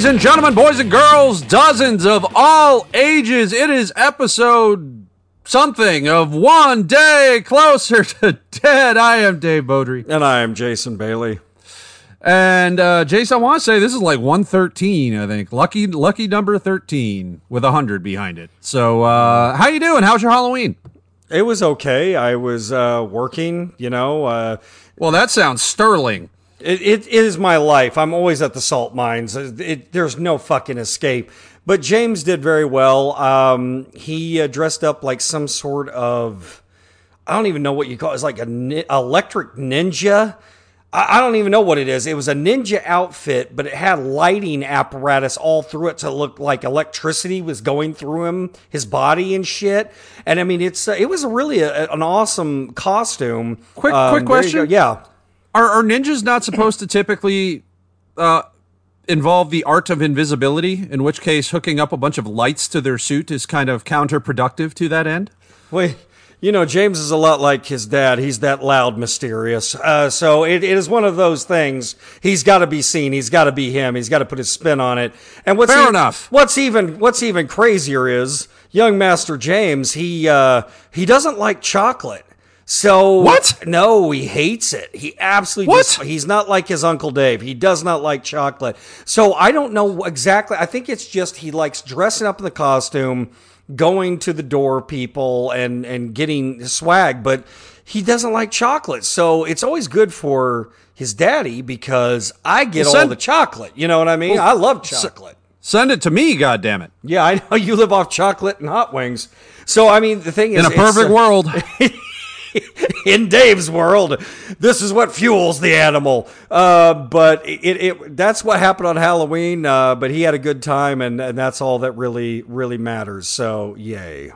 Ladies and gentlemen, boys and girls, dozens of all ages, it is episode something of One Day Closer to Dead. I am Dave Beaudry. And I am Jason Bailey. And uh, Jason, I want to say this is like 113, I think. Lucky lucky number 13 with a 100 behind it. So, uh, how you doing? How's your Halloween? It was okay. I was uh, working, you know. Uh, Well, that sounds sterling. It, it is my life. I'm always at the salt mines. It, there's no fucking escape. But James did very well. Um, he uh, dressed up like some sort of, I don't even know what you call it. It's like an ni- electric ninja. I, I don't even know what it is. It was a ninja outfit, but it had lighting apparatus all through it to look like electricity was going through him, his body and shit. And I mean, it's uh, it was really a, an awesome costume. Quick- Um, quick there you go. question. Yeah. Are, are ninjas not supposed to typically uh, involve the art of invisibility? In which case, hooking up a bunch of lights to their suit is kind of counterproductive to that end. Wait, you know, James is a lot like his dad. He's that loud, mysterious. Uh, so it, it is one of those things. He's got to be seen. He's got to be him. He's got to put his spin on it. And what's Fair e- enough. What's even what's even crazier is young Master James. He uh, he doesn't like chocolate. So What? No, he hates it. He absolutely What? dis- he's not like his uncle Dave. He does not like chocolate. So I don't know exactly. I think it's just he likes dressing up in the costume, going to the door people and and getting swag, but he doesn't like chocolate. So it's always good for his daddy because I get Well, all send- the chocolate. You know what I mean? I love chocolate. Send it to me, goddammit. yeah, I know you live off chocolate and hot wings. So I mean, the thing is, In a perfect world. in Dave's world, this is what fuels the animal. Uh, but it, it that's what happened on Halloween. Uh, but he had a good time, and, and that's all that really really matters. So yay!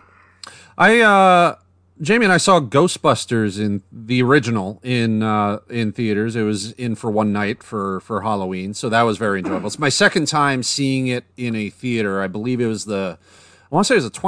I uh Jamie and I saw Ghostbusters in the original in uh in theaters. It was in for one night for for Halloween, so that was very enjoyable. It's my second time seeing it in a theater. I believe it was the I want to say it was the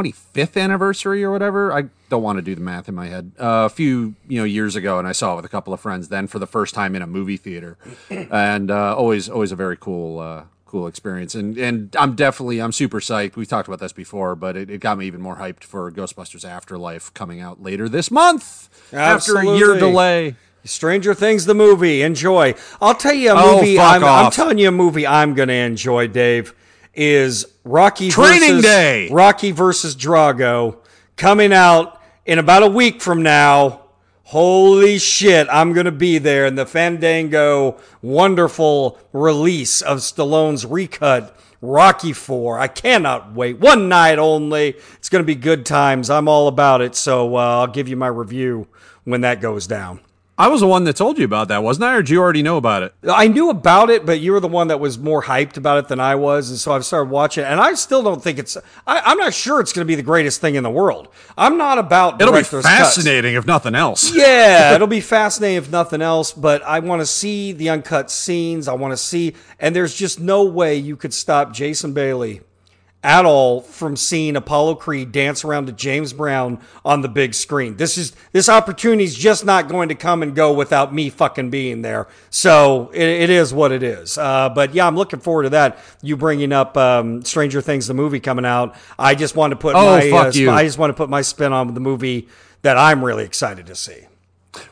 25th anniversary or whatever. I don't want to do the math in my head. Uh, a few you know years ago, and I saw it with a couple of friends. Then for the first time in a movie theater, and uh, always always a very cool uh, cool experience. And and I'm definitely I'm super psyched. We've talked about this before, but it, it got me even more hyped for Ghostbusters Afterlife coming out later this month after a year delay. Stranger Things the movie. Enjoy. I'll tell you a Oh, movie. fuck I'm, I'm telling you a movie I'm going to enjoy. Dave is Rocky Training versus, Day. Rocky versus Drago coming out in about a week from now. Holy shit, I'm going to be there in the Fandango wonderful release of Stallone's recut Rocky 4. I cannot wait. One night only. It's going to be good times. I'm all about it. So uh, I'll give you my review when that goes down. I was the one that told you about that, wasn't I? Or did you already know about it? I knew about it, but you were the one that was more hyped about it than I was, and so I've started watching. it. And I still don't think it's. I, I'm not sure it's going to be the greatest thing in the world. I'm not about. It'll be director's cuts. fascinating if nothing else. Yeah, it'll be fascinating if nothing else. But I want to see the uncut scenes. I want to see, and there's just no way you could stop Jason Bailey at all from seeing Apollo Creed dance around to James Brown on the big screen. This is this opportunity's just not going to come and go without me fucking being there. So it, it is what it is. Uh, but yeah, I'm looking forward to that. You bringing up um, Stranger Things, the movie coming out. I just want to put Oh, my fuck uh, you. I just want to put my spin on the movie that I'm really excited to see.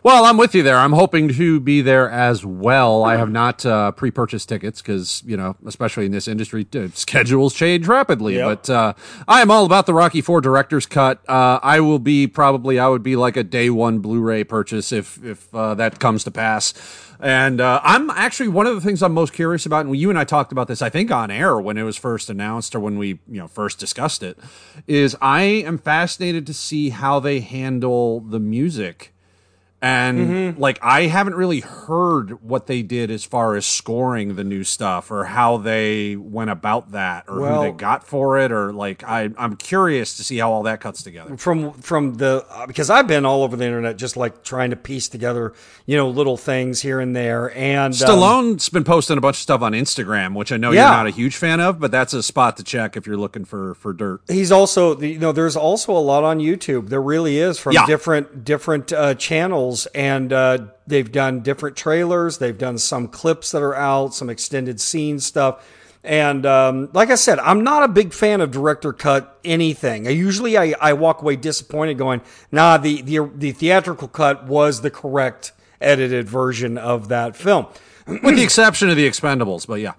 Well, I'm with you there. I'm hoping to be there as well. I have not uh, pre-purchased tickets because you know, especially in this industry, schedules change rapidly. Yep. But uh, I am all about the Rocky Four director's cut. Uh, I will be probably I would be like a day one Blu-ray purchase if if uh, that comes to pass. And uh, I'm actually one of the things I'm most curious about, and you and I talked about this, I think, on air when it was first announced or when we, you know, first discussed it, is I am fascinated to see how they handle the music and Mm-hmm. like I haven't really heard what they did as far as scoring the new stuff or how they went about that or Well- who they got for it or like I I'm curious to see how all that cuts together. from from the because I've been all over the internet just like trying to piece together you know little things here and there and um, Stallone's been posting a bunch of stuff on Instagram, which I know Yeah. you're not a huge fan of, but that's a spot to check if you're looking for for dirt. he's also you know there's also a lot on YouTube there really is from Yeah. different different uh, channels and uh, they've done different trailers they've done some clips that are out some extended scene stuff And um, like I said, I'm not a big fan of director cut anything. I usually I, I walk away disappointed, going, "Nah, the, the the theatrical cut was the correct edited version of that film." with the exception of the Expendables, but yeah.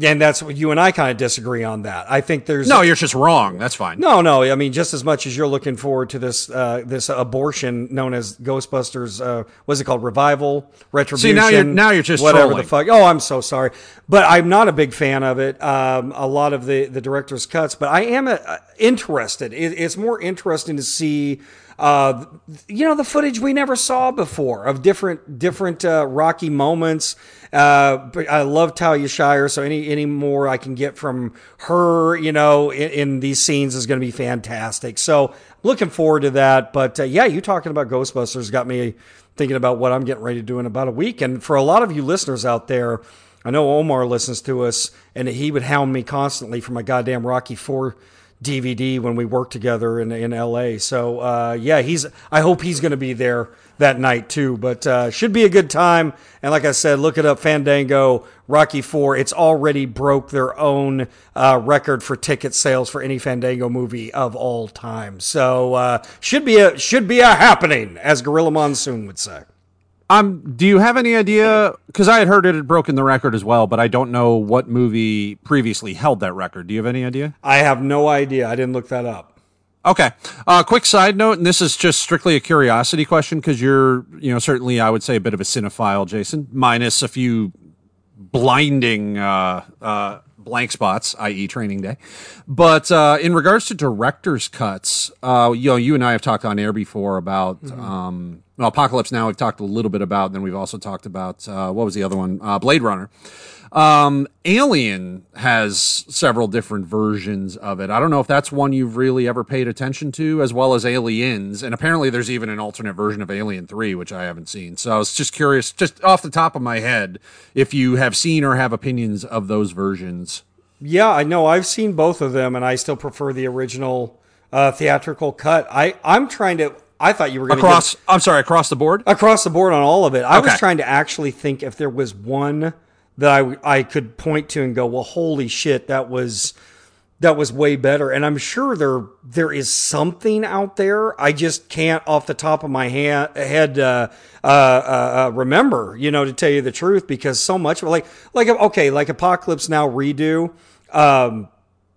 And that's what you and I kind of disagree on that. I think there's No, you're just wrong. That's fine. no, no. I mean, just as much as you're looking forward to this uh, this abortion known as Ghostbusters, uh, what's it called? Revival, retribution. See, now you're- now you're just whatever trolling. the fuck. Oh, I'm so sorry, but I'm not a big fan of it. Um, a lot of the the director's cuts, but I am uh, interested. It, it's more interesting to see. Uh, you know the footage we never saw before of different different uh, Rocky moments. Uh, I love Talia Shire, so any any more I can get from her, you know, in, in these scenes is going to be fantastic. So looking forward to that. But uh, yeah, you talking about Ghostbusters got me thinking about what I'm getting ready to do in about a week. And for a lot of you listeners out there, I know Omar listens to us, and he would hound me constantly for my goddamn Rocky Four DVD when we worked together in in LA. So uh, yeah, he's. I hope he's going to be there that night too. But uh, should be a good time. And like I said, look it up, Fandango, Rocky Four. It's already broke their own uh, record for ticket sales for any Fandango movie of all time. So uh, should be a should be a happening, as Gorilla Monsoon would say. Um, do you have any idea? Because I had heard it had broken the record as well, but I don't know what movie previously held that record. Do you have any idea? I have no idea. I didn't look that up. Okay. Uh, quick side note, and this is just strictly a curiosity question because you're, you know, certainly I would say a bit of a cinephile, Jason, minus a few blinding uh, uh, blank spots, i.e., Training Day. But uh, in regards to director's cuts, uh, you know, you and I have talked on air before about um, well, Apocalypse Now. We've talked a little bit about. Then we've also talked about uh, what was the other one? Uh, Blade Runner. Um, Alien has several different versions of it. I don't know if that's one you've really ever paid attention to, as well as Aliens. And apparently, there's even an alternate version of Alien Three, which I haven't seen. So I was just curious, just off the top of my head, if you have seen or have opinions of those versions. Yeah, I know. I've seen both of them, and I still prefer the original uh, theatrical cut. I I'm trying to. I thought you were going to Across, I'm sorry, across the board. across the board on all of it. I was trying to actually think if there was one that I I could point to and go, well, holy shit, that was that was way better. And I'm sure there there is something out there. I just can't off the top of my hand, head uh, uh, uh, uh, remember. You know, to tell you the truth, because so much like like okay, like Apocalypse Now redo. Um,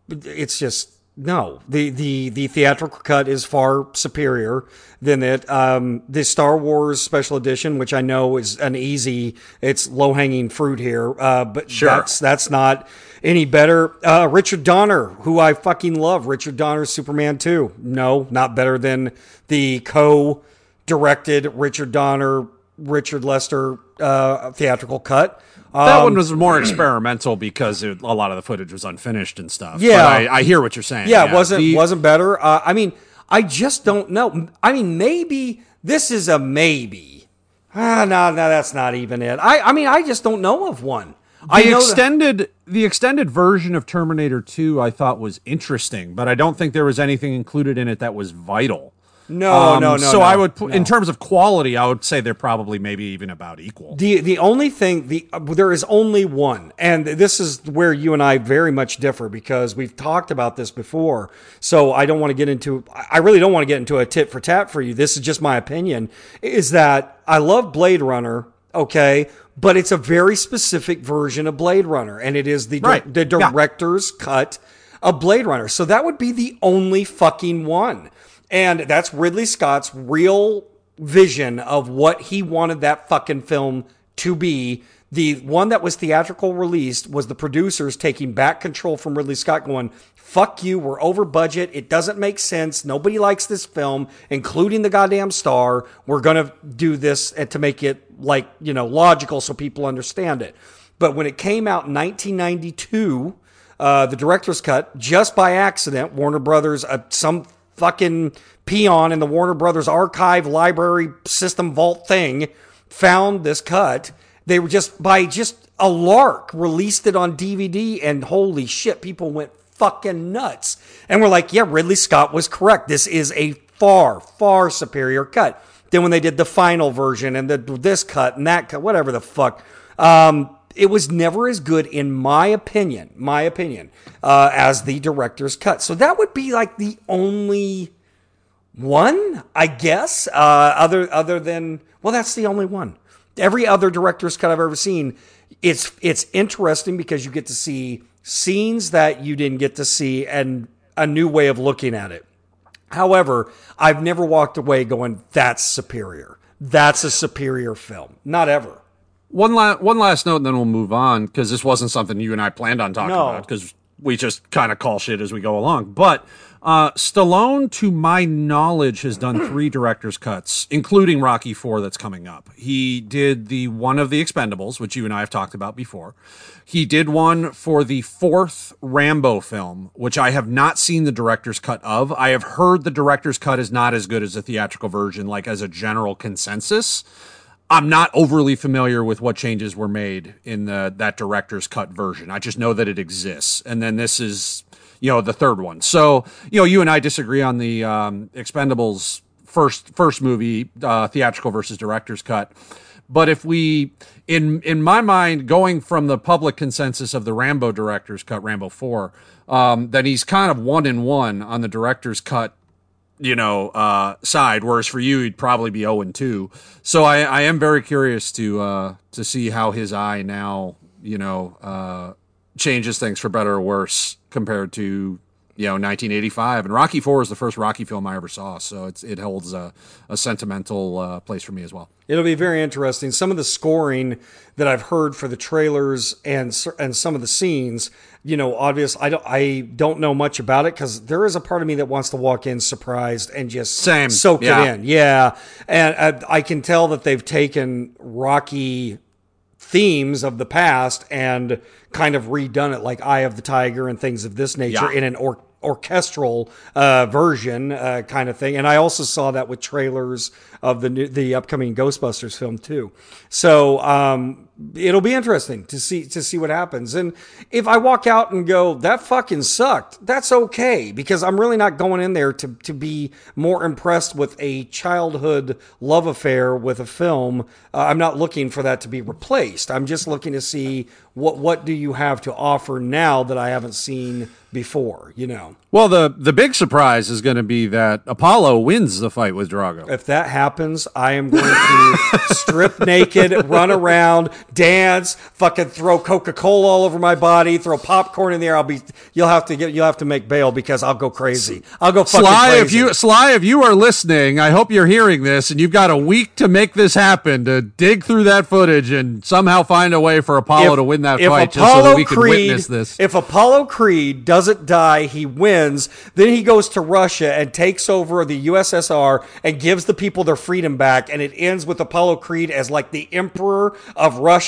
it's just no. The the the theatrical cut is far superior than it. Um, the Star Wars special edition, which I know is an easy, it's low hanging fruit here. Uh, but that's that's not any better. Uh, Richard Donner, who I fucking love, Richard Donner's Superman two. No, not better than the co directed Richard Donner, Richard Lester uh, theatrical cut. That Um, one was more experimental because it, a lot of the footage was unfinished and stuff. But Yeah. I, I hear what you're saying. Yeah, it wasn't The- wasn't better. Uh, I mean, I just don't know. I mean, maybe this is a maybe. Ah, no, no, that's not even it. I, I mean, I just don't know of one. I the that- extended the extended version of Terminator 2 I thought was interesting, but I don't think there was anything included in it that was vital. No, Um, no, no. So no, I would, no. in terms of quality, I would say they're probably maybe even about equal. The the only thing the uh, there is only one, and this is where you and I very much differ because we've talked about this before. So I don't want to get into. I really don't want to get into a tit for tat for you. This is just my opinion. Is that I love Blade Runner, okay, but it's a very specific version of Blade Runner, and it is the Right. the Yeah. director's cut of Blade Runner. So that would be the only fucking one. And that's Ridley Scott's real vision of what he wanted that fucking film to be. The one that was theatrical released was the producers taking back control from Ridley Scott going, fuck you, we're over budget. It doesn't make sense. Nobody likes this film, including the goddamn star. We're going to do this to make it like, you know, logical so people understand it. But when it came out in 1992, uh, the director's cut, just by accident, Warner Brothers, uh, some fucking peon in the Warner Brothers archive library system vault thing found this cut. They were just by just a lark released it on DVD, and holy shit, people went fucking nuts. And we're like, yeah, Ridley Scott was correct. This is a far, far superior cut. Then when they did the final version and the this cut and that cut, whatever the fuck, um, it was never as good, in my opinion, my opinion, uh, as the director's cut. So that would be like the only one, I guess. Uh, other other than well, that's the only one. Every other director's cut I've ever seen, it's it's interesting because you get to see scenes that you didn't get to see and a new way of looking at it. However, I've never walked away going, "That's superior." That's a superior film. Not ever. One last one last note, and then we'll move on because this wasn't something you and I planned on talking No. about because we just kind of call shit as we go along. But uh, Stallone, to my knowledge, has done three director's cuts, including Rocky Four that's coming up. He did the one of the Expendables, which you and I have talked about before. He did one for the fourth Rambo film, which I have not seen the director's cut of. I have heard the director's cut is not as good as the theatrical version, like as a general consensus. I'm not overly familiar with what changes were made in the that director's cut version. I just know that it exists, and then this is you know the third one. So you know you and I disagree on the um, Expendables first first movie uh, theatrical versus director's cut. But if we, in in my mind, going from the public consensus of the Rambo director's cut, Rambo Four, um, then he's kind of one in one on the director's cut you know, uh, side. Whereas for you, he'd probably be zero and two. So I, I am very curious to uh, to see how his eye now, you know, uh, changes things for better or worse compared to you know 1985. And Rocky Four is the first Rocky film I ever saw, so it's it holds a, a sentimental uh, place for me as well. It'll be very interesting. Some of the scoring that I've heard for the trailers and and some of the scenes, you know, obvious. I don't I don't know much about it because there is a part of me that wants to walk in surprised and just Same. soak Yeah. it in. Yeah, and I, I can tell that they've taken Rocky themes of the past and kind of redone it like Eye of the Tiger and things of this nature Yeah. in an or- orchestral uh, version uh, kind of thing. And I also saw that with trailers of the new, the upcoming Ghostbusters film too. So um, it'll be interesting to see to see what happens. And if I walk out and go, that fucking sucked, that's okay because I'm really not going in there to to be more impressed with a childhood love affair with a film. Uh, I'm not looking for that to be replaced. I'm just looking to see what what do you have to offer now that I haven't seen before. You know. Well, the the big surprise is going to be that Apollo wins the fight with Drago. If that happens, I am going to strip naked, run around, dance, fucking throw Coca Cola all over my body, throw popcorn in there. I'll be. You'll have to get. You'll have to make bail because I'll go crazy. I'll go fucking Sly, crazy. if you Sly, if you are listening, I hope you're hearing this, and you've got a week to make this happen to dig through that footage and somehow find a way for Apollo to win that if fight, just so that we can Creed, witness this. If Apollo Creed doesn't die, he wins. Then he goes to Russia and takes over the USSR and gives the people their freedom back. And it ends with Apollo Creed as like the emperor of Russia.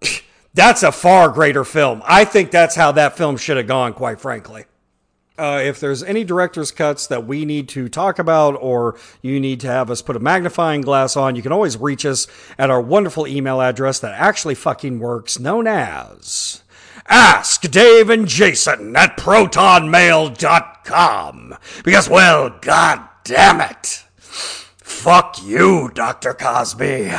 That's a far greater film. I think that's how that film should have gone, quite frankly. Uh, if there's any director's cuts that we need to talk about or you need to have us put a magnifying glass on, you can always reach us at our wonderful email address that actually fucking works, known as Ask Dave and Jason at protonmail.com. Because, well, god damn it. Fuck you, Dr. Cosby.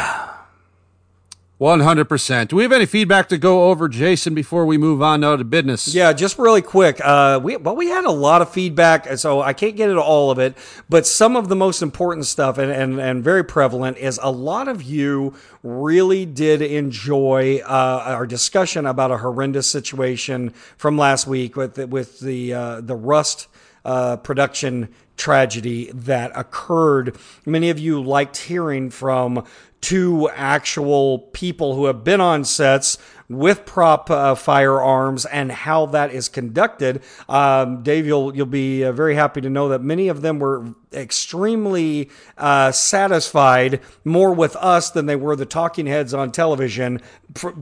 One hundred percent. Do we have any feedback to go over, Jason, before we move on to business? Yeah, just really quick. Uh, we well, we had a lot of feedback, so I can't get into all of it. But some of the most important stuff, and and, and very prevalent, is a lot of you really did enjoy uh, our discussion about a horrendous situation from last week with the, with the uh, the Rust uh, production tragedy that occurred. Many of you liked hearing from two actual people who have been on sets with prop uh, firearms and how that is conducted. Um, Dave, you'll you'll be uh, very happy to know that many of them were extremely uh, satisfied more with us than they were the talking heads on television,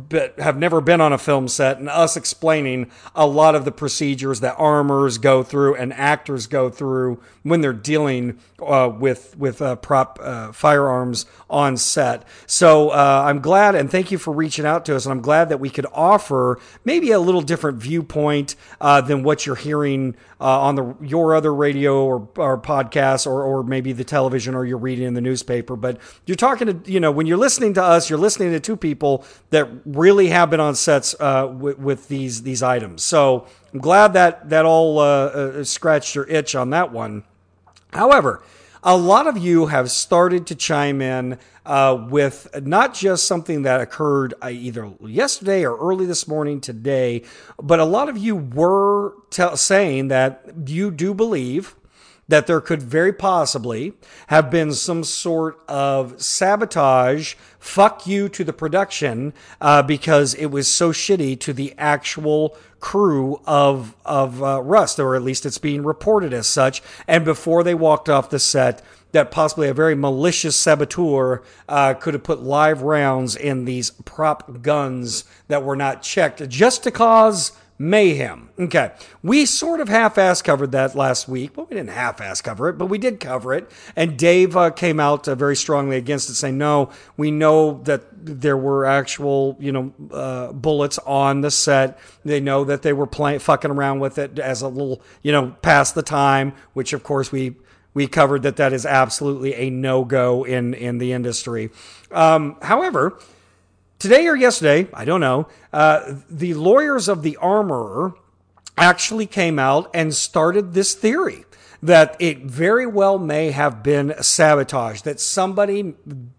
but have never been on a film set, and us explaining a lot of the procedures that armors go through and actors go through when they're dealing uh, with with uh, prop uh, firearms on set. So uh, I'm glad and thank you for reaching out to us, and I'm glad that we could offer maybe a little different viewpoint uh, than what you're hearing on the your other radio or, or podcast or, or maybe the television or you're reading in the newspaper. But you're talking to, you know, when you're listening to us, you're listening to two people that really have been on sets uh, with, with these these items. So I'm glad that that all uh, uh, scratched your itch on that one. However, a lot of you have started to chime in uh, with not just something that occurred uh, either yesterday or early this morning today, but a lot of you were t- saying that you do believe that there could very possibly have been some sort of sabotage, fuck you to the production uh, because it was so shitty to the actual crew of of uh, Rust, or at least it's being reported as such. And before they walked off the set, that possibly a very malicious saboteur uh, could have put live rounds in these prop guns that were not checked just to cause mayhem. Okay. We sort of half ass covered that last week. Well, we didn't half ass cover it, but we did cover it. And Dave uh, came out uh, very strongly against it, saying, no, we know that there were actual, you know, uh, bullets on the set. They know that they were playing, fucking around with it as a little, you know, past the time, which of course we, we covered that that is absolutely a no go in, in the industry. Um, however, today or yesterday, I don't know, uh, the lawyers of the armorer actually came out and started this theory that it very well may have been a sabotage, that somebody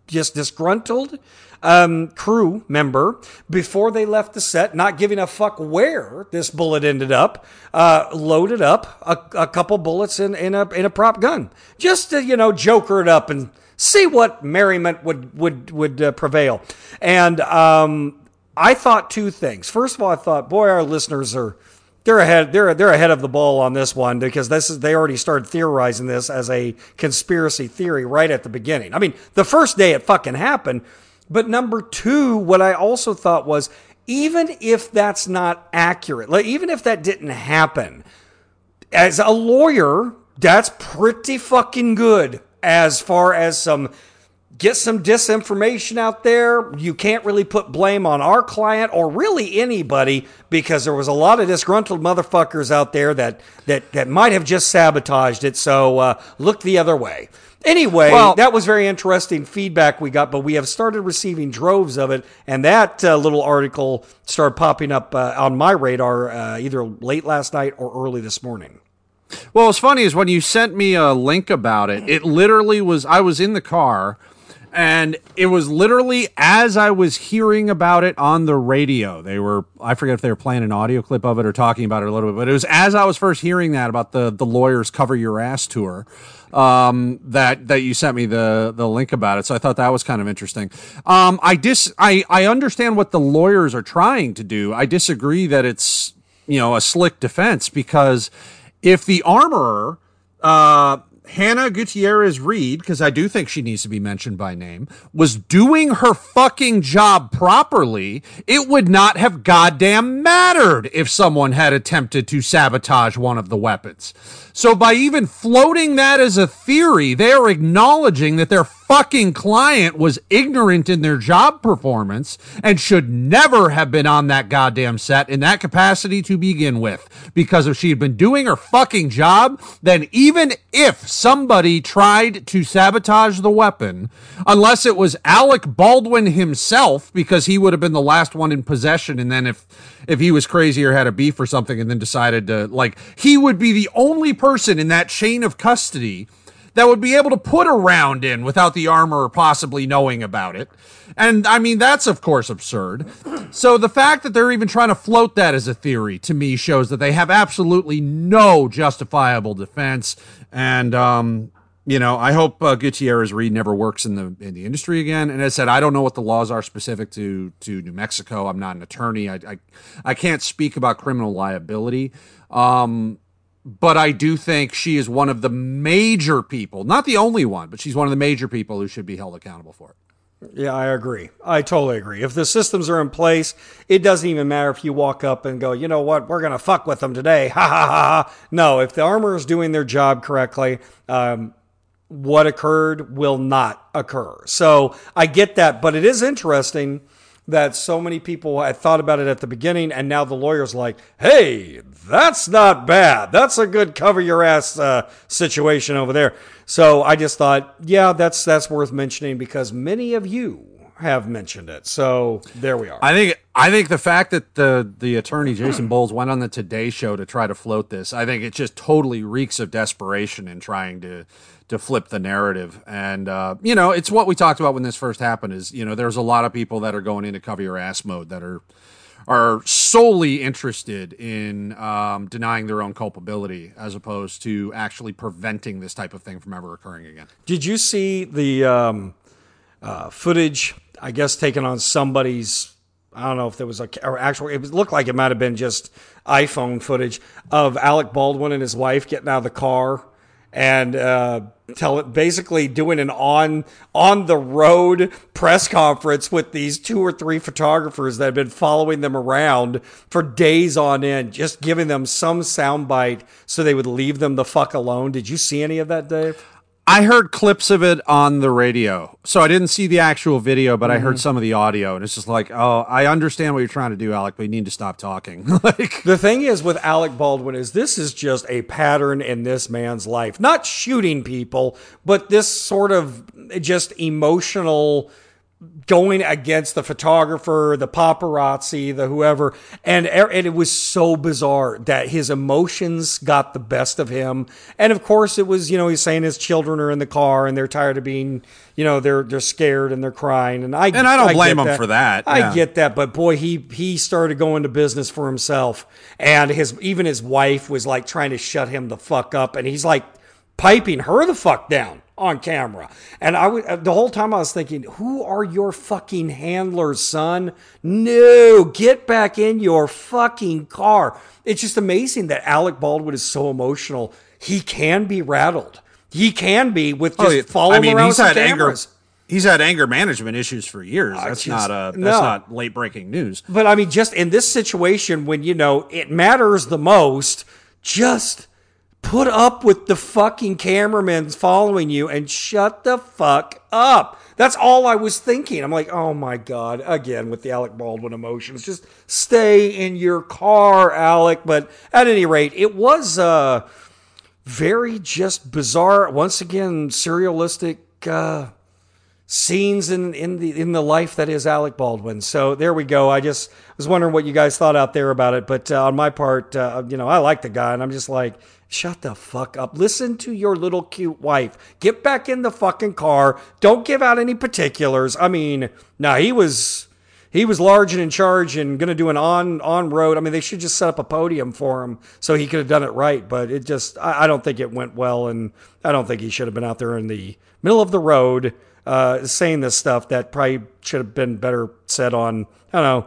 just disgruntled um, crew member before they left the set, not giving a fuck where this bullet ended up, uh, loaded up a, a couple bullets in, in a in a prop gun, just to you know joker it up and see what merriment would would would uh, prevail. And um, I thought two things. First of all, I thought, boy, our listeners are they're ahead they're they're ahead of the ball on this one because this is they already started theorizing this as a conspiracy theory right at the beginning. I mean, the first day it fucking happened. But number two, what I also thought was even if that's not accurate, like even if that didn't happen, as a lawyer, that's pretty fucking good as far as some get some disinformation out there. You can't really put blame on our client or really anybody because there was a lot of disgruntled motherfuckers out there that that that might have just sabotaged it. So uh, look the other way. Anyway, well, that was very interesting feedback we got, but we have started receiving droves of it, and that uh, little article started popping up uh, on my radar uh, either late last night or early this morning. Well, what's funny is when you sent me a link about it, it literally was I was in the car and it was literally as I was hearing about it on the radio. They were I forget if they were playing an audio clip of it or talking about it a little bit, but it was as I was first hearing that about the the lawyers cover your ass tour um, that that you sent me the the link about it. So I thought that was kind of interesting. Um, I dis I I understand what the lawyers are trying to do. I disagree that it's you know a slick defense because if the armorer uh, Hannah Gutierrez Reed, because I do think she needs to be mentioned by name, was doing her fucking job properly, it would not have goddamn mattered if someone had attempted to sabotage one of the weapons. So by even floating that as a theory, they are acknowledging that their fucking client was ignorant in their job performance and should never have been on that goddamn set in that capacity to begin with. Because if she had been doing her fucking job, then even if somebody tried to sabotage the weapon, unless it was Alec Baldwin himself, because he would have been the last one in possession, and then if if he was crazy or had a beef or something and then decided to like he would be the only person in that chain of custody that would be able to put a round in without the armor possibly knowing about it. And I mean, that's of course absurd. So the fact that they're even trying to float that as a theory to me shows that they have absolutely no justifiable defense. And, um, you know, I hope uh, Gutierrez Reed never works in the in the industry again. And as I said, I don't know what the laws are specific to to New Mexico. I'm not an attorney. I I, I can't speak about criminal liability. Um, but I do think she is one of the major people, not the only one, but she's one of the major people who should be held accountable for it. Yeah, I agree. I totally agree. If the systems are in place, it doesn't even matter if you walk up and go, you know what, we're going to fuck with them today. Ha ha ha ha. No, if the armor is doing their job correctly, um, what occurred will not occur. So I get that, but it is interesting that so many people had thought about it at the beginning, and now the lawyer's like, "Hey, that's not bad. That's a good cover your ass uh, situation over there." So I just thought, yeah, that's that's worth mentioning because many of you have mentioned it. So there we are. I think I think the fact that the the attorney Jason Bowles went on the Today Show to try to float this, I think it just totally reeks of desperation in trying to to flip the narrative. And uh, you know, it's what we talked about when this first happened. Is you know, there's a lot of people that are going into cover your ass mode that are are solely interested in um, denying their own culpability as opposed to actually preventing this type of thing from ever occurring again. Did you see the um, uh, footage? I guess taken on somebody's. I don't know if there was a or actual. It looked like it might have been just iPhone footage of Alec Baldwin and his wife getting out of the car and uh, tell it basically doing an on on the road press conference with these two or three photographers that had been following them around for days on end, just giving them some soundbite so they would leave them the fuck alone. Did you see any of that, Dave? I heard clips of it on the radio. So I didn't see the actual video, but mm-hmm. I heard mm-hmm. some of the audio and it's just like, "Oh, I understand what you're trying to do, Alec, but you need to stop talking." like The thing is with Alec Baldwin is this is just a pattern in this man's life. Not shooting people, but this sort of just emotional going against the photographer, the paparazzi, the whoever. And, er, and it was so bizarre that his emotions got the best of him. And of course, it was, you know, he's saying his children are in the car and they're tired of being, you know, they're, they're scared and they're crying. And I, and I don't I blame him that. for that. I get that. But boy, he, he started going to business for himself. And his, even his wife was like trying to shut him the fuck up. And he's like piping her the fuck down on camera. And I would, uh, the whole time I was thinking, who are your fucking handlers, son? No, get back in your fucking car. It's just amazing that Alec Baldwin is so emotional. He can be rattled. He can be with oh, just oh, following I mean, around he's had cameras. Anger. He's had anger management issues for years. That's just, not a that's no. not late breaking news. But I mean, just in this situation, when you know it matters the most, just put up with the fucking cameramen following you and shut the fuck up. That's all I was thinking. I'm like, oh my God, again with the Alec Baldwin emotions. Just stay in your car, Alec. But at any rate, it was uh, very just bizarre. Once again, serialistic uh, scenes in, in the in the life that is Alec Baldwin. So there we go. I just was wondering what you guys thought out there about it. But uh, on my part, uh, you know, I like the guy, and I'm just like, Shut the fuck up. Listen to your little cute wife. Get back in the fucking car. Don't give out any particulars. I mean, now he was he was large and in charge and going to do an on on road. I mean, they should just set up a podium for him so he could have done it right. But it just, I, I don't think it went well, and I don't think he should have been out there in the middle of the road uh, saying this stuff that probably should have been better said on, I don't know,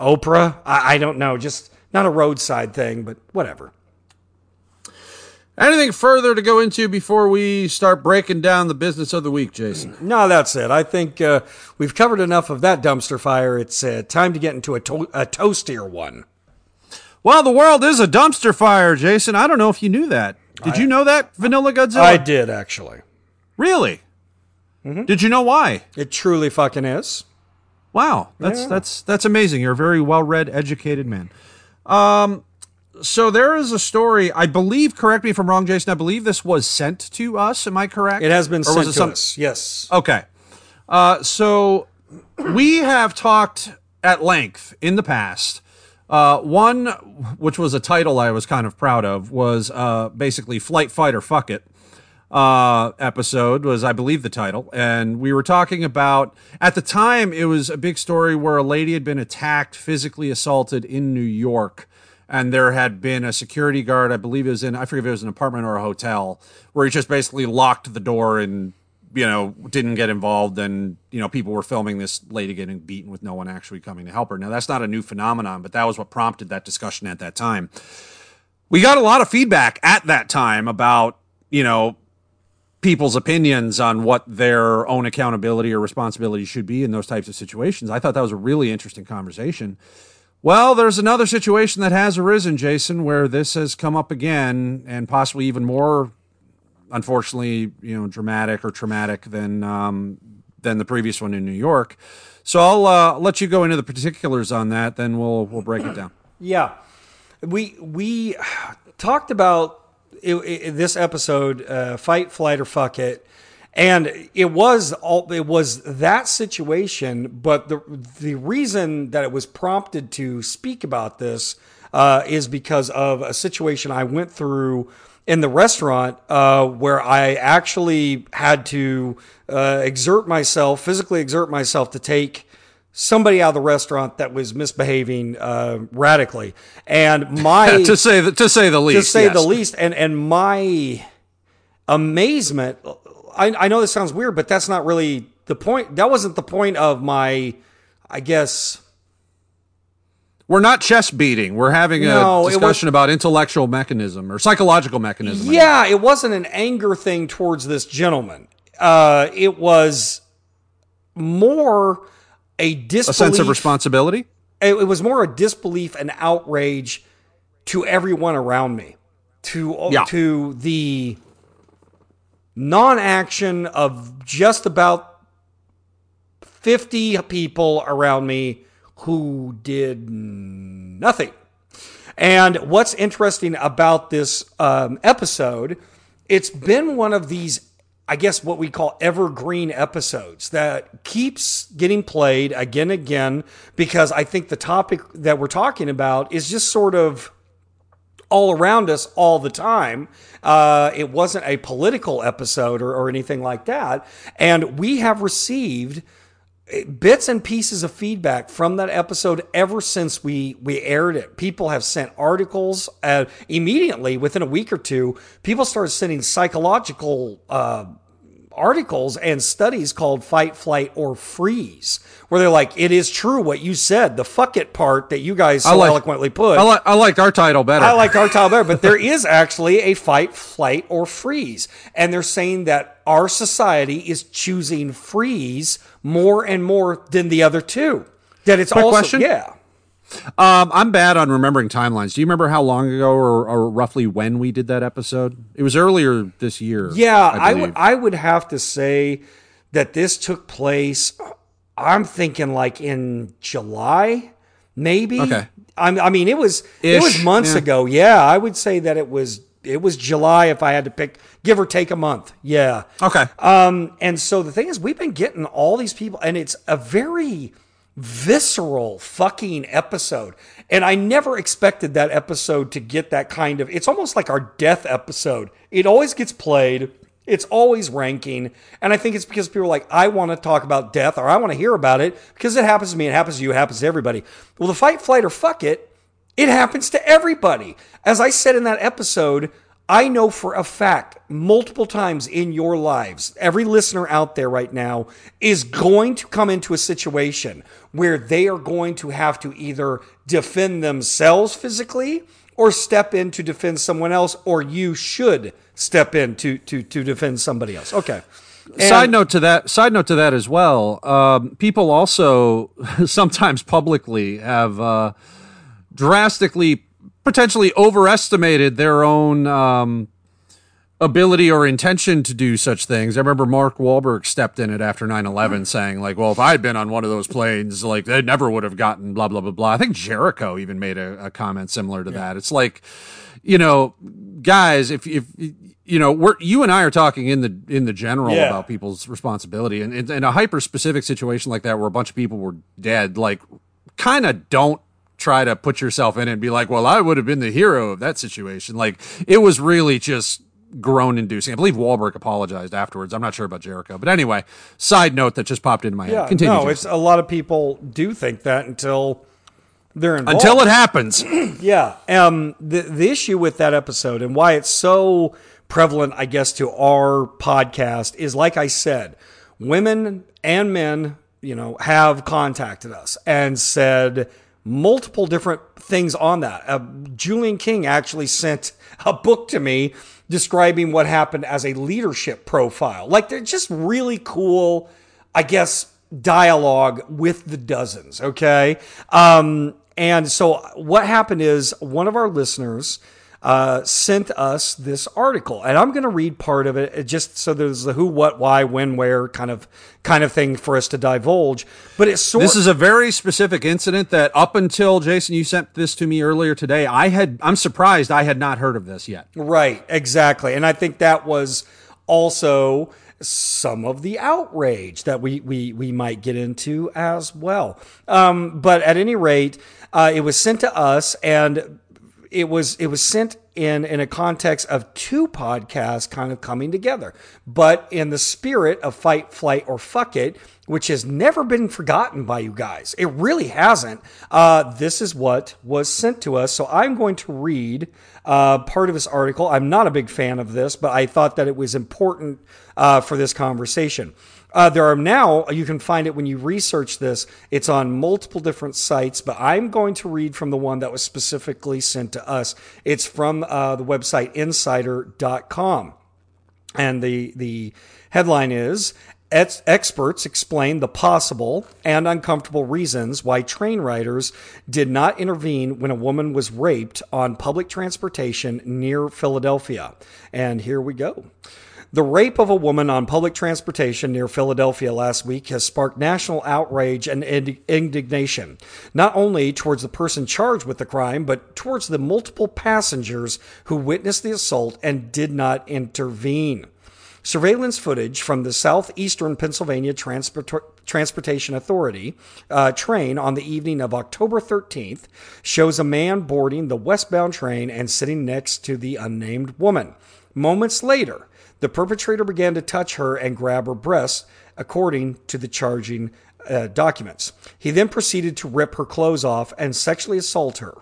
Oprah. I, I don't know, just not a roadside thing, but whatever. Anything further to go into before we start breaking down the business of the week, Jason? No, that's it. I think uh, we've covered enough of that dumpster fire. It's uh, time to get into a, to- a toastier one. Well, the world is a dumpster fire, Jason. I don't know if you knew that. Did I, you know that, Vanilla Godzilla? I did, actually. Really? Mm-hmm. Did you know why? It truly fucking is. Wow, that's yeah. that's that's amazing. You're a very well-read, educated man. Um, so there is a story. I believe. Correct me if I'm wrong, Jason. I believe this was sent to us. Am I correct? It has been or sent to some... us. Yes. Okay. Uh, so we have talked at length in the past. Uh, one, which was a title I was kind of proud of, was uh, basically "Flight Fight or Fuck It." Uh, episode was, I believe, the title, and we were talking about at the time it was a big story where a lady had been attacked, physically assaulted in New York and there had been a security guard, I believe it was in, I forget if it was an apartment or a hotel, where he just basically locked the door and, you know, didn't get involved. And, you know, people were filming this lady getting beaten with no one actually coming to help her. Now, that's not a new phenomenon, but that was what prompted that discussion at that time. We got a lot of feedback at that time about, you know, people's opinions on what their own accountability or responsibility should be in those types of situations. I thought that was a really interesting conversation. Well, there's another situation that has arisen, Jason, where this has come up again, and possibly even more, unfortunately, you know, dramatic or traumatic than um, than the previous one in New York. So I'll uh, let you go into the particulars on that. Then we'll we'll break it down. Yeah, we we talked about it, it, this episode, uh, fight, flight, or fuck it, and it was all it was that situation. But the the reason that it was prompted to speak about this uh, is because of a situation I went through in the restaurant uh, where I actually had to uh, exert myself, physically exert myself to take somebody out of the restaurant that was misbehaving uh, radically, and my to say the, to say the least, to say yes. the least, and and my amazement. I, I know this sounds weird, but that's not really the point. That wasn't the point of my, I guess. We're not chest beating. We're having a No, discussion about intellectual mechanism or psychological mechanism. Yeah, it wasn't an anger thing towards this gentleman. Uh, it was more a disbelief. a sense of responsibility. it, it was more a disbelief and outrage to everyone around me to Yeah. to the non-action of just about 50 people around me who did nothing. And what's interesting about this um, episode, it's been one of these, I guess, what we call evergreen episodes that keeps getting played again and again because I think the topic that we're talking about is just sort of all around us all the time. Uh, it wasn't a political episode or, or anything like that. And we have received bits and pieces of feedback from that episode ever since we we aired it. People have sent articles uh, immediately within a week or two. People started sending psychological uh, articles and studies called "Fight, Flight, or Freeze," where they're like, "It is true what you said. The fuck it part that you guys so like- eloquently put." I, li- I liked our title better. I liked our title better, but there is actually a fight, flight, or freeze. And they're saying that our society is choosing freeze more and more than the other two. That it's also, question? yeah. Um, I'm bad on remembering timelines. Do you remember how long ago or, or roughly when we did that episode? It was earlier this year. Yeah, I would I would have to say that this took place. I'm thinking like in July, maybe. Okay. I'm, I mean, it was it was months yeah. ago. Yeah, I would say that it was it was July if I had to pick, give or take a month. Yeah. Okay. Um, and so the thing is, we've been getting all these people, and it's a very visceral fucking episode. And I never expected that episode to get that kind of. It's almost like our death episode. It always gets played. It's always ranking. And I think it's because people are like, I want to talk about death or I want to hear about it because it happens to me, it happens to you, it happens to everybody. Well, the fight, flight, or fuck it, it happens to everybody. As I said in that episode, I know for a fact, multiple times in your lives, every listener out there right now is going to come into a situation where they are going to have to either defend themselves physically or step in to defend someone else, or you should step in to, to, to defend somebody else. Okay. side note to that. Side note to that as well. Um, people also sometimes publicly have uh, drastically, potentially overestimated their own um, ability or intention to do such things. I remember Mark Wahlberg stepped in it after 9-11 saying like, well, if I'd been on one of those planes, like they never would have gotten blah, blah, blah, blah. I think Jericho even made a, a comment similar to that. It's like, you know, guys, if, if, you know, we're, you and I are talking in the, in the general Yeah. about people's responsibility and in a hyper specific situation like that, where a bunch of people were dead, like kind of don't try to put yourself in it and be like, well, I would have been the hero of that situation. Like it was really just groan inducing. I believe Wahlberg apologized afterwards. I'm not sure about Jericho, but anyway, side note that just popped into my Yeah, head. Continue. no, Jason. it's a lot of people do think that until they're involved. until it happens. Yeah. Um, the, the issue with that episode and why it's so prevalent, I guess, to our podcast is like I said, women and men, you know, have contacted us and said multiple different things on that. Uh, Julian King actually sent a book to me describing what happened as a leadership profile. Like they're just really cool, I guess, dialogue with the dozens. Okay. Um, and so what happened is one of our listeners uh, sent us this article, and I'm going to read part of it just so there's the who, what, why, when, where kind of kind of thing for us to divulge. But it's sort. This is a very specific incident that up until Jason, you sent this to me earlier today. I had. I'm surprised I had not heard of this yet. Right, exactly, and I think that was also some of the outrage that we we we might get into as well. Um, but at any rate, uh, it was sent to us, and it was it was sent in in a context of two podcasts kind of coming together, but in the spirit of fight, flight, or fuck it, which has never been forgotten by you guys. It really hasn't. Uh, this is what was sent to us. So I'm going to read uh, part of this article. I'm not a big fan of this, but I thought that it was important uh, for this conversation. Uh, there are now, you can find it when you research this. It's on multiple different sites, but I'm going to read from the one that was specifically sent to us. It's from uh, the website insider.com. And the, the headline is Ex- Experts explain the possible and uncomfortable reasons why train riders did not intervene when a woman was raped on public transportation near Philadelphia. And here we go. The rape of a woman on public transportation near Philadelphia last week has sparked national outrage and indignation, not only towards the person charged with the crime, but towards the multiple passengers who witnessed the assault and did not intervene. Surveillance footage from the Southeastern Pennsylvania Transport- Transportation Authority uh, train on the evening of October 13th shows a man boarding the westbound train and sitting next to the unnamed woman. Moments later, the perpetrator began to touch her and grab her breasts, according to the charging uh, documents. He then proceeded to rip her clothes off and sexually assault her.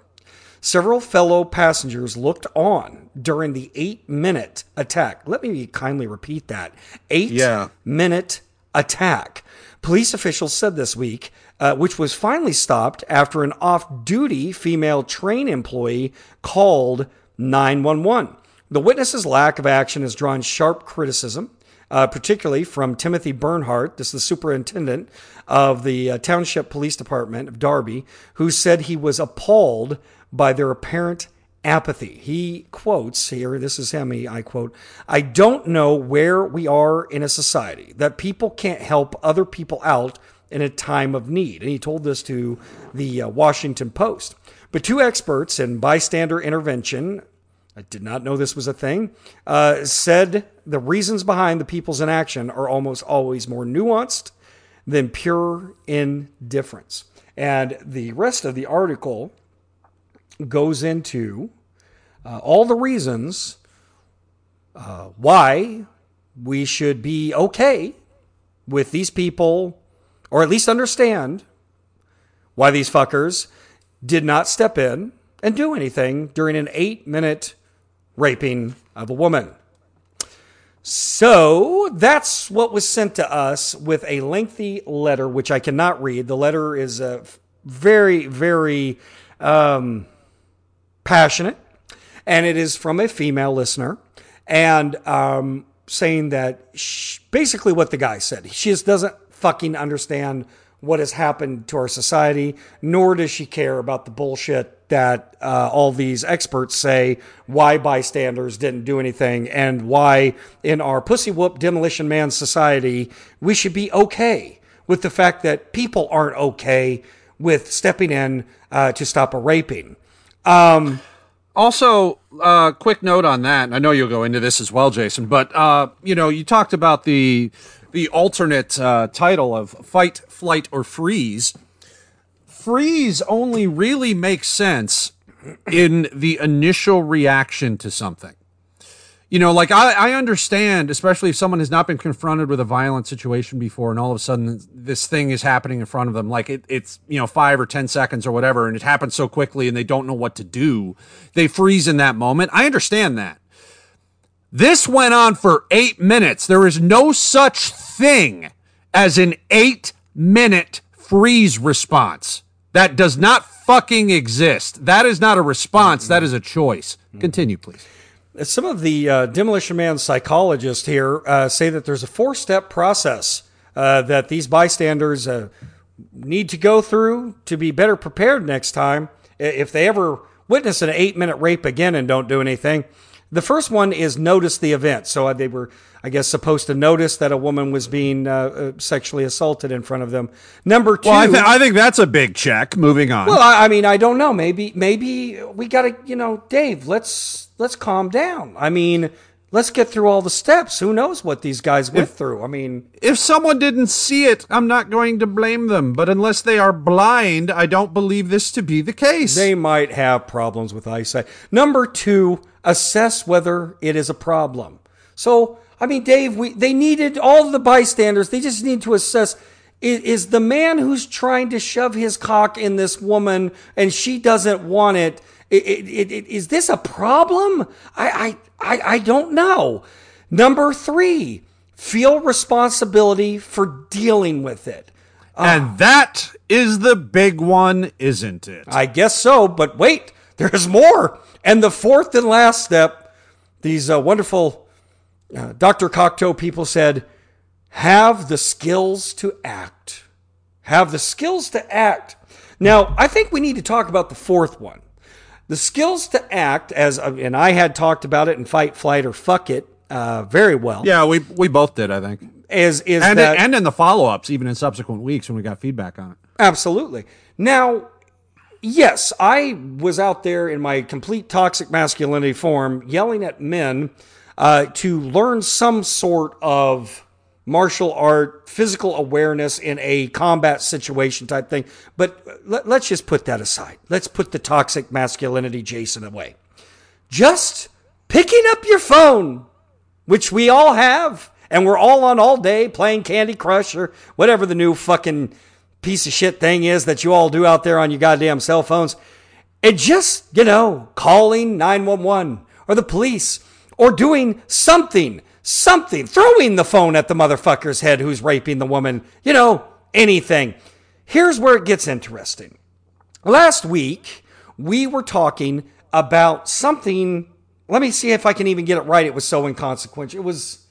Several fellow passengers looked on during the eight minute attack. Let me kindly repeat that eight Yeah. minute attack. Police officials said this week, uh, which was finally stopped after an off duty female train employee called 911. The witness's lack of action has drawn sharp criticism, uh, particularly from Timothy Bernhardt, this is the superintendent of the uh, Township Police Department of Darby, who said he was appalled by their apparent apathy. He quotes here, this is him, I quote, I don't know where we are in a society that people can't help other people out in a time of need. And he told this to the uh, Washington Post. But two experts in bystander intervention, I did not know this was a thing, uh, said the reasons behind the people's inaction are almost always more nuanced than pure indifference. And the rest of the article goes into uh, all the reasons uh, why we should be okay with these people, or at least understand why these fuckers did not step in and do anything during an eight minute raping of a woman. So that's what was sent to us with a lengthy letter, which I cannot read. The letter is uh, very, very um, passionate, and it is from a female listener, and um, saying that sh basically what the guy said. She just doesn't fucking understand what has happened to our society, nor does she care about the bullshit that uh, all these experts say why bystanders didn't do anything and why in our pussy whoop demolition man society we should be okay with the fact that people aren't okay with stepping in uh, to stop a raping. Um, Also, uh, quick note on that. I know you'll go into this as well, Jason. But uh, you know, you talked about the the alternate uh, title of "Fight, Flight, or Freeze." Freeze only really makes sense in the initial reaction to something. You know, like I, I understand, especially if someone has not been confronted with a violent situation before, and all of a sudden this thing is happening in front of them, like it, it's you know five or ten seconds or whatever, and it happens so quickly, and they don't know what to do. They freeze in that moment. I understand that. This went on for eight minutes. There is no such thing as an eight minute freeze response. That does not fucking exist. That is not a response. That is a choice. Continue, please. Some of the uh, Demolition Man psychologists here uh, say that there's a four step process uh, that these bystanders uh, need to go through to be better prepared next time if they ever witness an eight minute rape again and don't do anything. The first one is notice the event. So they were, I guess, supposed to notice that a woman was being uh, uh, sexually assaulted in front of them. Number two, Well, I, th- I think that's a big check. Moving on. well, I, I mean, I don't know. Maybe, maybe we got to, you know, Dave. Let's let's calm down. I mean, let's get through all the steps. Who knows what these guys went through? I mean, if someone didn't see it, I'm not going to blame them. But unless they are blind, I don't believe this to be the case. they might have problems with eyesight. Number two, assess whether it is a problem. So, I mean, Dave, we they needed all the bystanders. They just need to assess. Is, is the man who's trying to shove his cock in this woman and she doesn't want it? i- i- i- i- this a problem? I, I, I, I don't know. Number three, feel responsibility for dealing with it. and that is the big one, isn't it? I guess so, but wait, there's more. And the fourth and last step, these uh, wonderful uh, Dr. Cocteau people said, have the skills to act. Have the skills to act. Now, I think we need to talk about the fourth one. The skills to act, as uh, and I had talked about it in Fight, Flight, or Fuck It uh, very well. yeah, we we both did, I think, Is is and that and in the follow ups, even in subsequent weeks when we got feedback on it. Absolutely. Now, yes, I was out there in my complete toxic masculinity form yelling at men uh, to learn some sort of martial art, physical awareness in a combat situation type thing. But let, let's just put that aside. Let's put the toxic masculinity Jason away. Just picking up your phone which we all have, and we're all on all day playing Candy Crush or whatever the new fucking piece of shit thing is that you all do out there on your goddamn cell phones, and just, you know, calling 911 or the police or doing something, something, throwing the phone at the motherfucker's head who's raping the woman, you know, anything. Here's where it gets interesting. Last week, we were talking about something. Let me see if I can even get it right. It was so inconsequential. It was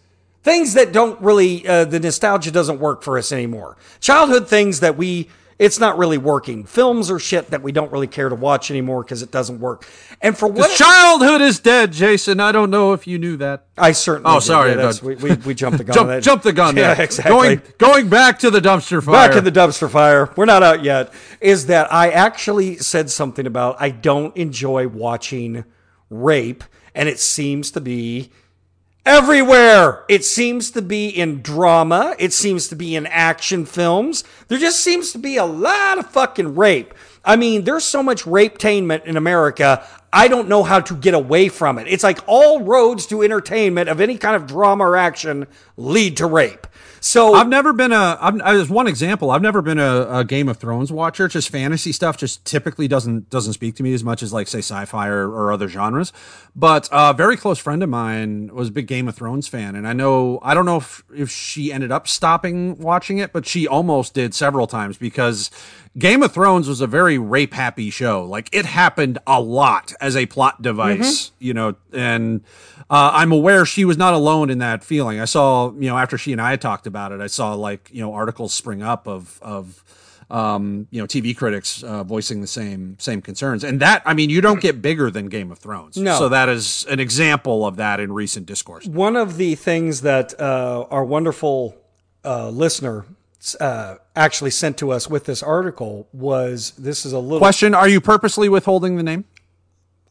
things that don't really, uh, the nostalgia doesn't work for us anymore. Childhood things that we, it's not really working. Films or shit that we don't really care to watch anymore because it doesn't work. And for what Childhood is dead, Jason. I don't know if you knew that. I certainly, Oh, sorry, we, we, we jumped the gun. Jump, jump the gun Yeah, there. exactly. Going going back to the dumpster fire. back in the dumpster fire. We're not out yet. Is that I actually said something about I don't enjoy watching rape, and it seems to be everywhere. It seems to be in drama. It seems to be in action films. There just seems to be a lot of fucking rape. I mean, there's so much rape-tainment in America. I don't know how to get away from it. It's like all roads to entertainment of any kind of drama or action lead to rape. So I've never been a. I've, as one example, I've never been a, a Game of Thrones watcher. Just fantasy stuff just typically doesn't doesn't speak to me as much as like say sci-fi or, or other genres. But a very close friend of mine was a big Game of Thrones fan, and I know I don't know if if she ended up stopping watching it, but she almost did several times because Game of Thrones was a very rape happy show. Like it happened a lot as a plot device, you know, and uh, I'm aware she was not alone in that feeling. I saw, you know, after she and I had talked about it, I saw like, you know, articles spring up of, of, um, you know, TV critics uh, voicing the same same concerns, and that I mean, you don't get bigger than Game of Thrones. No. so that is an example of that in recent discourse. one of the things that uh, our wonderful uh, listener uh, actually sent to us with this article was this is a little Question: Are you purposely withholding the name?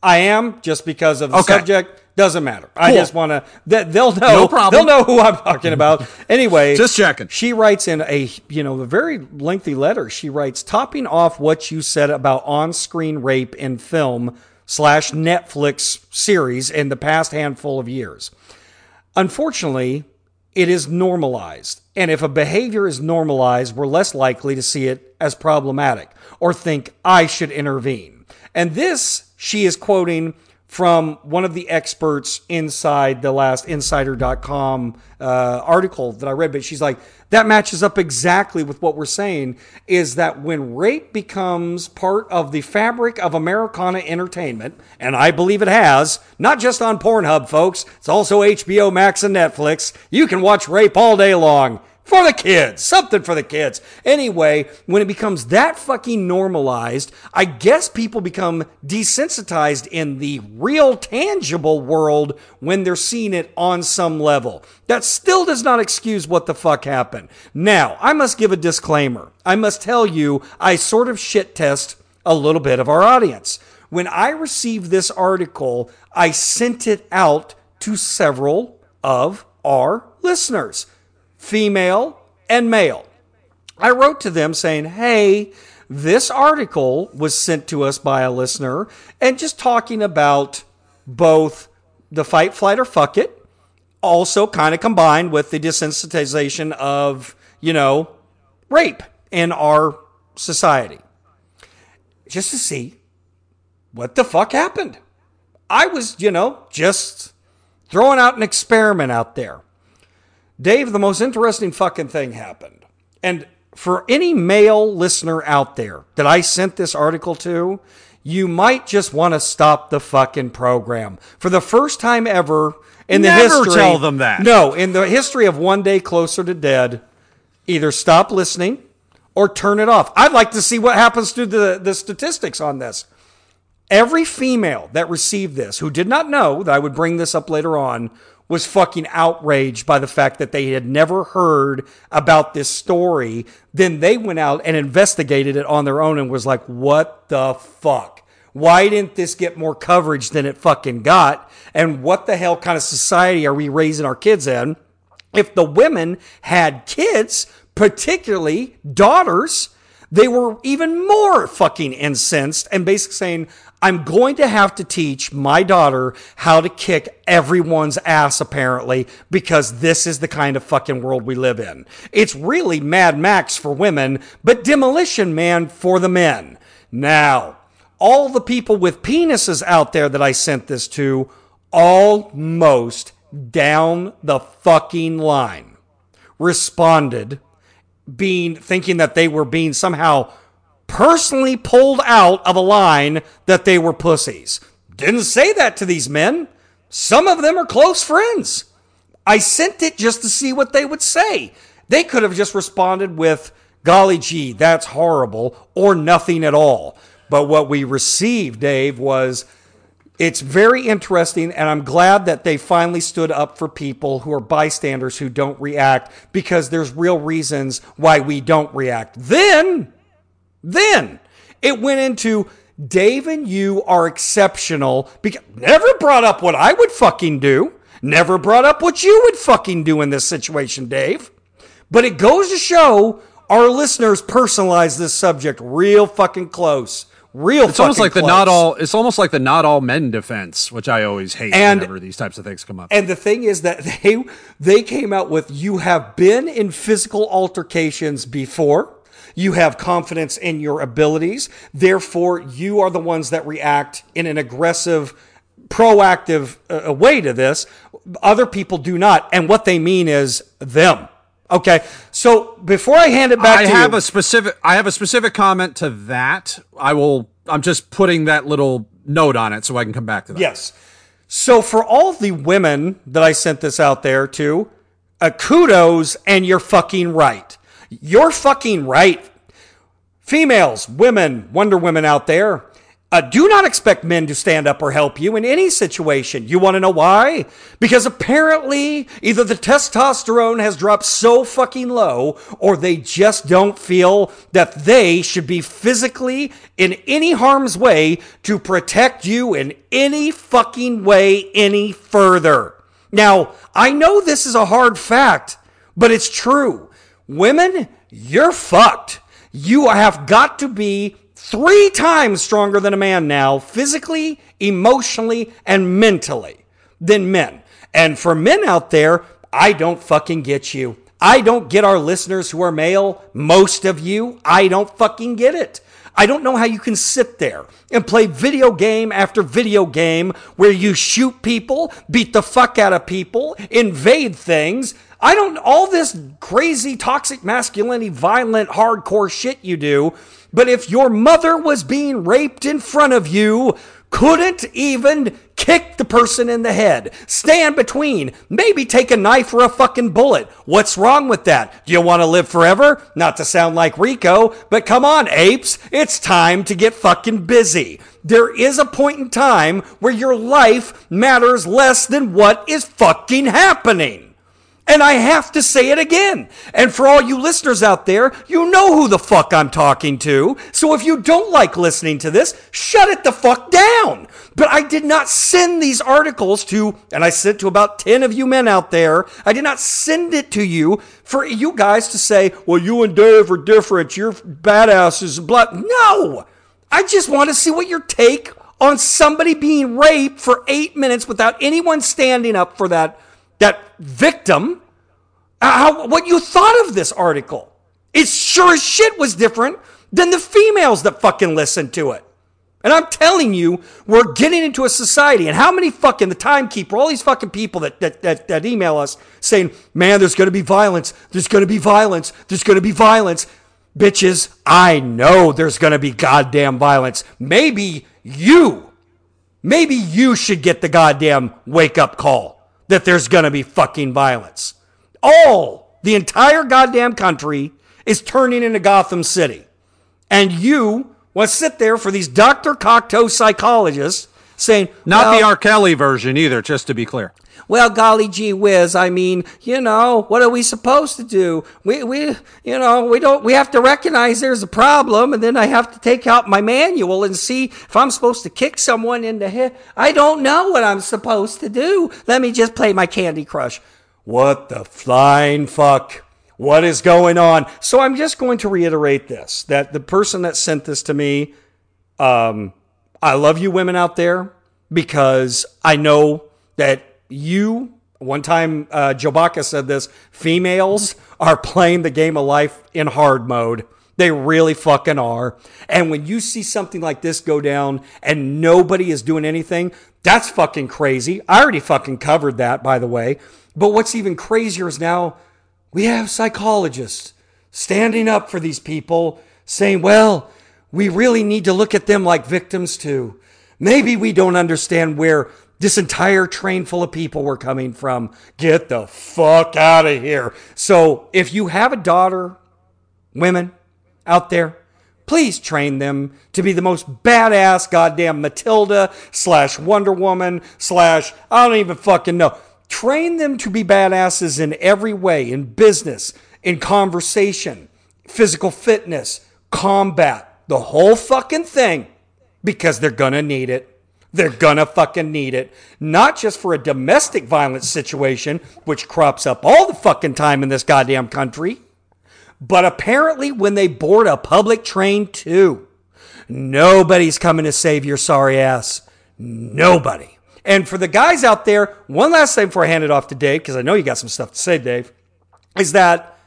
I am just because of the Okay. subject doesn't matter. I just want to that they'll know No problem. they'll know who I'm talking about. Anyway, Just checking. She writes in a you know a very lengthy letter. She writes topping off what you said about on-screen rape in film slash Netflix series in the past handful of years. Unfortunately, it is normalized. And if a behavior is normalized, we're less likely to see it as problematic or think I should intervene. And this, she is quoting from one of the experts inside the last insider.com uh, article that I read, but she's like, that matches up exactly with what we're saying is that when rape becomes part of the fabric of Americana entertainment, and I believe it has, not just on Pornhub, folks, it's also HBO Max and Netflix. You can watch rape all day long. For the kids, something for the kids. Anyway, when it becomes that fucking normalized, I guess people become desensitized in the real tangible world when they're seeing it on some level. That still does not excuse what the fuck happened. Now, I must give a disclaimer. I must tell you, I sort of shit test a little bit of our audience. When I received this article, I sent it out to several of our listeners female, and male. I wrote to them saying, hey, this article was sent to us by a listener and just talking about both the fight, flight, or fuck it, also kind of combined with the desensitization of, you know, rape in our society. Just to see what the fuck happened. I was, you know, just throwing out an experiment out there. Dave, the most interesting fucking thing happened. And for any male listener out there that I sent this article to, you might just want to stop the fucking program. For the first time ever in the Never history. tell them that. No, in the history of One Day Closer to Dead, either stop listening or turn it off. I'd like to see what happens to the, the statistics on this. Every female that received this, who did not know that I would bring this up later on, was fucking outraged by the fact that they had never heard about this story. Then they went out and investigated it on their own and was like, what the fuck? Why didn't this get more coverage than it fucking got? And what the hell kind of society are we raising our kids in? If the women had kids, particularly daughters, they were even more fucking incensed and basically saying, I'm going to have to teach my daughter how to kick everyone's ass, apparently, because this is the kind of fucking world we live in. It's really Mad Max for women, but Demolition Man for the men. Now, all the people with penises out there that I sent this to, almost down the fucking line, responded being thinking that they were being somehow personally pulled out of a line that they were pussies. Didn't say that to these men. Some of them are close friends. I sent it just to see what they would say. They could have just responded with, golly gee, that's horrible, or nothing at all. But what we received, Dave, was it's very interesting, and I'm glad that they finally stood up for people who are bystanders who don't react because there's real reasons why we don't react. Then, then it went into Dave and you are exceptional because never brought up what I would fucking do. Never brought up what you would fucking do in this situation, Dave. But it goes to show our listeners personalize this subject real fucking close. Real It's almost like the not all. It's almost like the not all men defense, which I always hate And- whenever these types of things come up. And the thing is that they they came out with you have been in physical altercations before. You have confidence in your abilities. Therefore, you are the ones that react in an aggressive, proactive uh, way to this. Other people do not. And what they mean is them. Okay. So before I hand it back I to have you, a specific. I have a specific comment to that. I will. I'm just putting that little note on it so I can come back to that. Yes. So for all the women that I sent this out there to, uh, kudos and you're fucking right. You're fucking right. Females, women, Wonder Women out there, uh, do not expect men to stand up or help you in any situation. You want to know why? Because apparently either the testosterone has dropped so fucking low or they just don't feel that they should be physically in any harm's way to protect you in any fucking way any further. Now, I know this is a hard fact, but it's true. Women, you're fucked. You have got to be three times stronger than a man now, physically, emotionally, and mentally than men. And for men out there, I don't fucking get you. I don't get our listeners who are male, most of you. I don't fucking get it. I don't know how you can sit there and play video game after video game where you shoot people, beat the fuck out of people, invade things. I don't, all this crazy toxic masculinity, violent, hardcore shit you do. But if your mother was being raped in front of you, couldn't even kick the person in the head, stand between, maybe take a knife or a fucking bullet. What's wrong with that? Do you want to live forever? Not to sound like Rico, but come on, apes. It's time to get fucking busy. There is a point in time where your life matters less than what is fucking happening. And I have to say it again. And for all you listeners out there, you know who the fuck I'm talking to. So if you don't like listening to this, shut it the fuck down. But I did not send these articles to, and I sent to about 10 of you men out there. I did not send it to you for you guys to say, well, you and Dave are different. You're badasses. Blah. No. I just want to see what your take on somebody being raped for eight minutes without anyone standing up for that that victim, uh, how, what you thought of this article. It sure as shit was different than the females that fucking listened to it. And I'm telling you, we're getting into a society. And how many fucking, the timekeeper, all these fucking people that, that, that, that email us saying, man, there's going to be violence. There's going to be violence. There's going to be violence. Bitches, I know there's going to be goddamn violence. Maybe you, maybe you should get the goddamn wake up call that there's going to be fucking violence. All, the entire goddamn country is turning into Gotham City. And you want to sit there for these Dr. Cocteau psychologists saying, not well, the R. Kelly version either, just to be clear. Well, golly gee whiz, I mean, you know, what are we supposed to do? We, we, you know, we don't, we have to recognize there's a problem and then I have to take out my manual and see if I'm supposed to kick someone in the head. I don't know what I'm supposed to do. Let me just play my Candy Crush. What the flying fuck? What is going on? So I'm just going to reiterate this that the person that sent this to me, um, I love you women out there because I know that you, one time uh, said this, females are playing the game of life in hard mode. They really fucking are. And when you see something like this go down and nobody is doing anything, that's fucking crazy. I already fucking covered that, by the way. But what's even crazier is now we have psychologists standing up for these people saying, well, we really need to look at them like victims too. Maybe we don't understand where this entire train full of people were coming from. Get the fuck out of here. So if you have a daughter, women out there, please train them to be the most badass goddamn Matilda slash Wonder Woman slash I don't even fucking know. Train them to be badasses in every way in business, in conversation, physical fitness, combat, the whole fucking thing because they're gonna need it. They're gonna fucking need it. Not just for a domestic violence situation, which crops up all the fucking time in this goddamn country, but apparently when they board a public train too. Nobody's coming to save your sorry ass. Nobody. And for the guys out there, one last thing before I hand it off to Dave, because I know you got some stuff to say, Dave, is that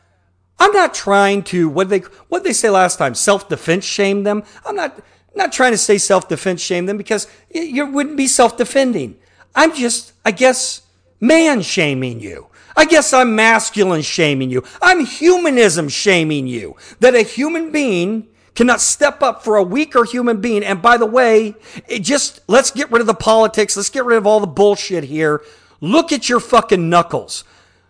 I'm not trying to what they what they say last time, self defense shame them. I'm not not trying to say self defense shame them because you wouldn't be self defending. I'm just, I guess, man shaming you. I guess I'm masculine shaming you. I'm humanism shaming you. That a human being cannot step up for a weaker human being. And by the way, just let's get rid of the politics. Let's get rid of all the bullshit here. Look at your fucking knuckles.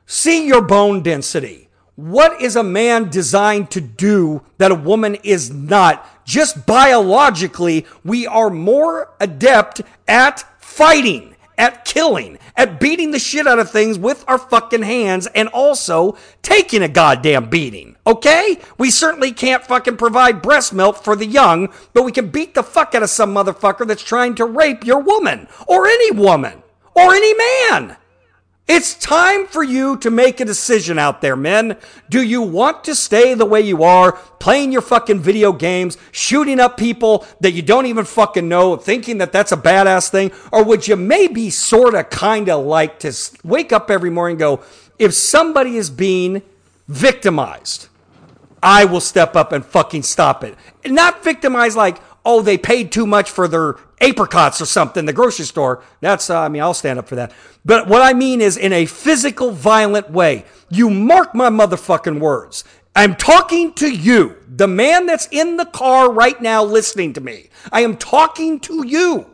See your bone density. What is a man designed to do that a woman is not? Just biologically, we are more adept at fighting, at killing, at beating the shit out of things with our fucking hands, and also taking a goddamn beating. Okay? We certainly can't fucking provide breast milk for the young, but we can beat the fuck out of some motherfucker that's trying to rape your woman, or any woman, or any man. It's time for you to make a decision out there, men. Do you want to stay the way you are, playing your fucking video games, shooting up people that you don't even fucking know, thinking that that's a badass thing? Or would you maybe sort of kind of like to wake up every morning and go, if somebody is being victimized, I will step up and fucking stop it. Not victimized like, oh, they paid too much for their apricots or something, the grocery store. That's, uh, I mean, I'll stand up for that. But what I mean is in a physical, violent way. You mark my motherfucking words. I'm talking to you, the man that's in the car right now listening to me. I am talking to you.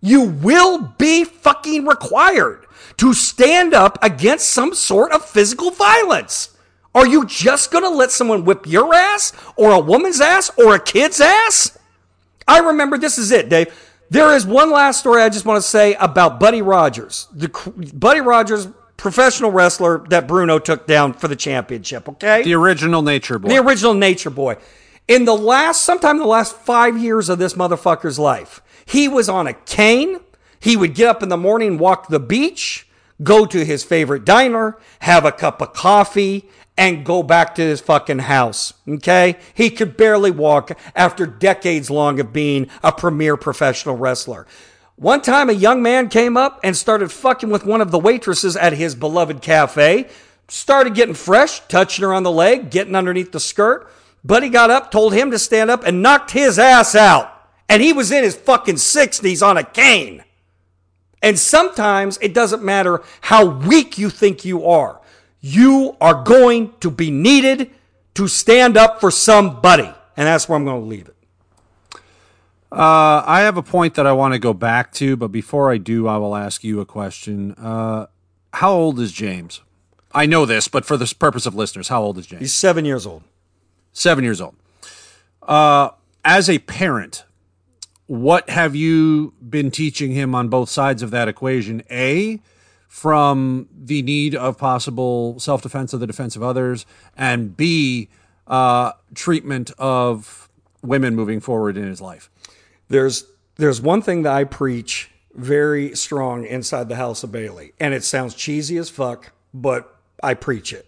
You will be fucking required to stand up against some sort of physical violence. Are you just to let someone whip your ass or a woman's ass or a kid's ass? I remember this is it, Dave. There is one last story I just want to say about Buddy Rogers. The Buddy Rogers professional wrestler that Bruno took down for the championship, okay? The original Nature Boy. The original Nature Boy. In the last, sometime in the last five years of this motherfucker's life, he was on a cane. He would get up in the morning, walk the beach, go to his favorite diner, have a cup of coffee, and go back to his fucking house. Okay? He could barely walk after decades long of being a premier professional wrestler. One time a young man came up and started fucking with one of the waitresses at his beloved cafe. Started getting fresh, touching her on the leg, getting underneath the skirt. Buddy got up, told him to stand up, and knocked his ass out. And he was in his fucking 60s on a cane. And sometimes it doesn't matter how weak you think you are. You are going to be needed to stand up for somebody. And that's where I'm going to leave it. Uh, I have a point that I want to go back to, but before I do, I will ask you a question. Uh, how old is James? I know this, but for the purpose of listeners, how old is James? He's seven years old. Seven years old. Uh, as a parent, what have you been teaching him on both sides of that equation? A, from the need of possible self defense of the defense of others, and B, uh, treatment of women moving forward in his life. There's there's one thing that I preach very strong inside the House of Bailey, and it sounds cheesy as fuck, but I preach it.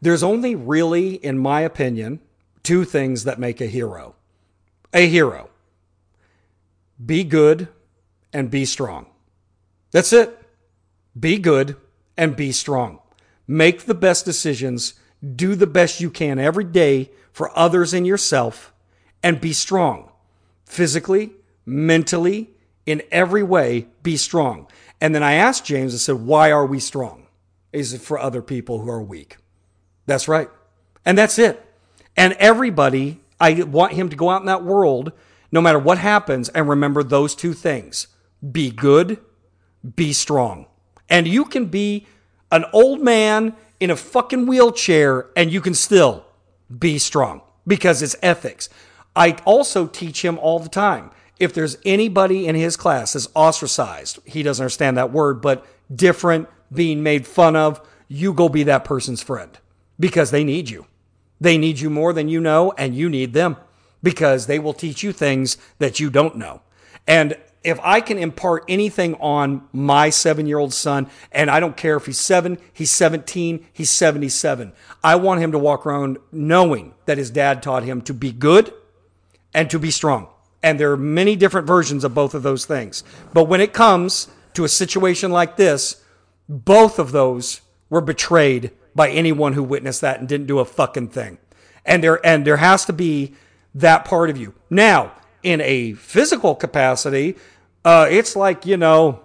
There's only really, in my opinion, two things that make a hero. A hero. Be good and be strong. That's it. Be good and be strong. Make the best decisions. Do the best you can every day for others and yourself and be strong physically, mentally, in every way, be strong. And then I asked James, I said, why are we strong? Is it for other people who are weak? That's right. And that's it. And everybody, I want him to go out in that world, no matter what happens, and remember those two things be good, be strong. And you can be an old man in a fucking wheelchair and you can still be strong because it's ethics. I also teach him all the time. If there's anybody in his class that's ostracized, he doesn't understand that word, but different, being made fun of, you go be that person's friend because they need you. They need you more than you know, and you need them because they will teach you things that you don't know. And if I can impart anything on my seven year old son, and I don't care if he's seven, he's 17, he's 77, I want him to walk around knowing that his dad taught him to be good and to be strong. And there are many different versions of both of those things. But when it comes to a situation like this, both of those were betrayed by anyone who witnessed that and didn't do a fucking thing. And there and there has to be that part of you. Now, in a physical capacity, uh, it's like, you know,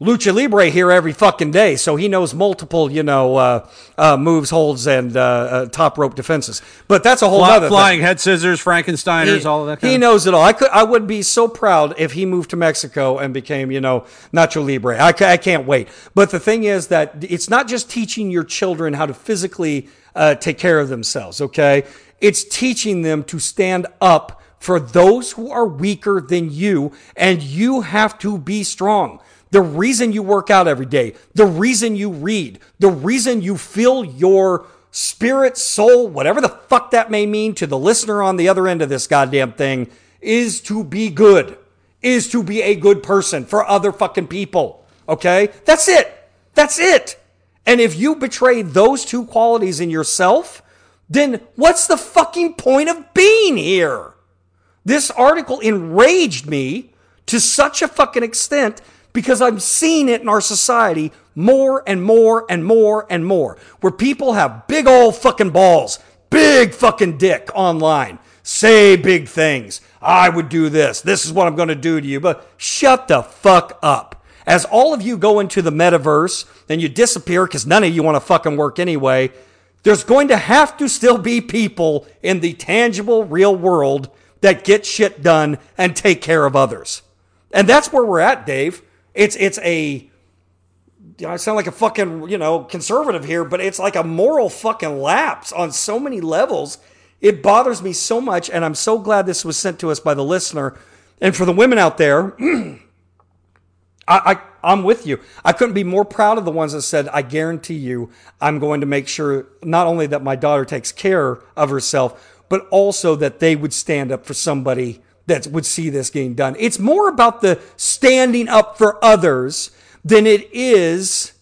lucha libre here every fucking day, so he knows multiple, you know, uh, uh, moves, holds, and uh, uh top rope defenses. But that's a whole Fly, other flying thing. head scissors, Frankensteiners, He, all of that. he of. knows it all. I could, I would be so proud if he moved to Mexico and became, you know, Nacho Libre. I, I can't wait. But the thing is that it's not just teaching your children how to physically uh, take care of themselves. Okay, it's teaching them to stand up for those who are weaker than you, and you have to be strong. The reason you work out every day, the reason you read, the reason you fill your spirit, soul, whatever the fuck that may mean to the listener on the other end of this goddamn thing, is to be good, is to be a good person for other fucking people. Okay? That's it. That's it. And if you betray those two qualities in yourself, then what's the fucking point of being here? This article enraged me to such a fucking extent because I'm seeing it in our society more and more and more and more, where people have big old fucking balls, big fucking dick online, say big things. I would do this. This is what I'm going to do to you. But shut the fuck up. As all of you go into the metaverse and you disappear because none of you want to fucking work anyway, there's going to have to still be people in the tangible real world that get shit done and take care of others. And that's where we're at, Dave. It's it's a I sound like a fucking, you know, conservative here, but it's like a moral fucking lapse on so many levels. It bothers me so much, and I'm so glad this was sent to us by the listener. And for the women out there, I, I I'm with you. I couldn't be more proud of the ones that said, I guarantee you, I'm going to make sure not only that my daughter takes care of herself, but also that they would stand up for somebody that would see this getting done. It's more about the standing up for others than it is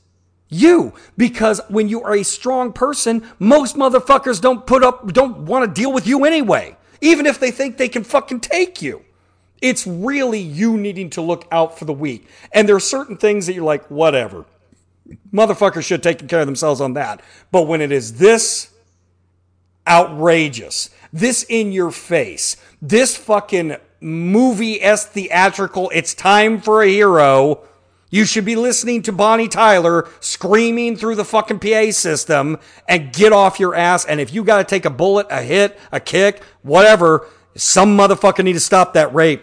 you. Because when you are a strong person, most motherfuckers don't put up, don't want to deal with you anyway, even if they think they can fucking take you. It's really you needing to look out for the weak. And there are certain things that you're like, whatever. Motherfuckers should take care of themselves on that. But when it is this outrageous, this in your face, this fucking movie s theatrical, it's time for a hero. You should be listening to Bonnie Tyler screaming through the fucking PA system and get off your ass. And if you got to take a bullet, a hit, a kick, whatever, some motherfucker need to stop that rape.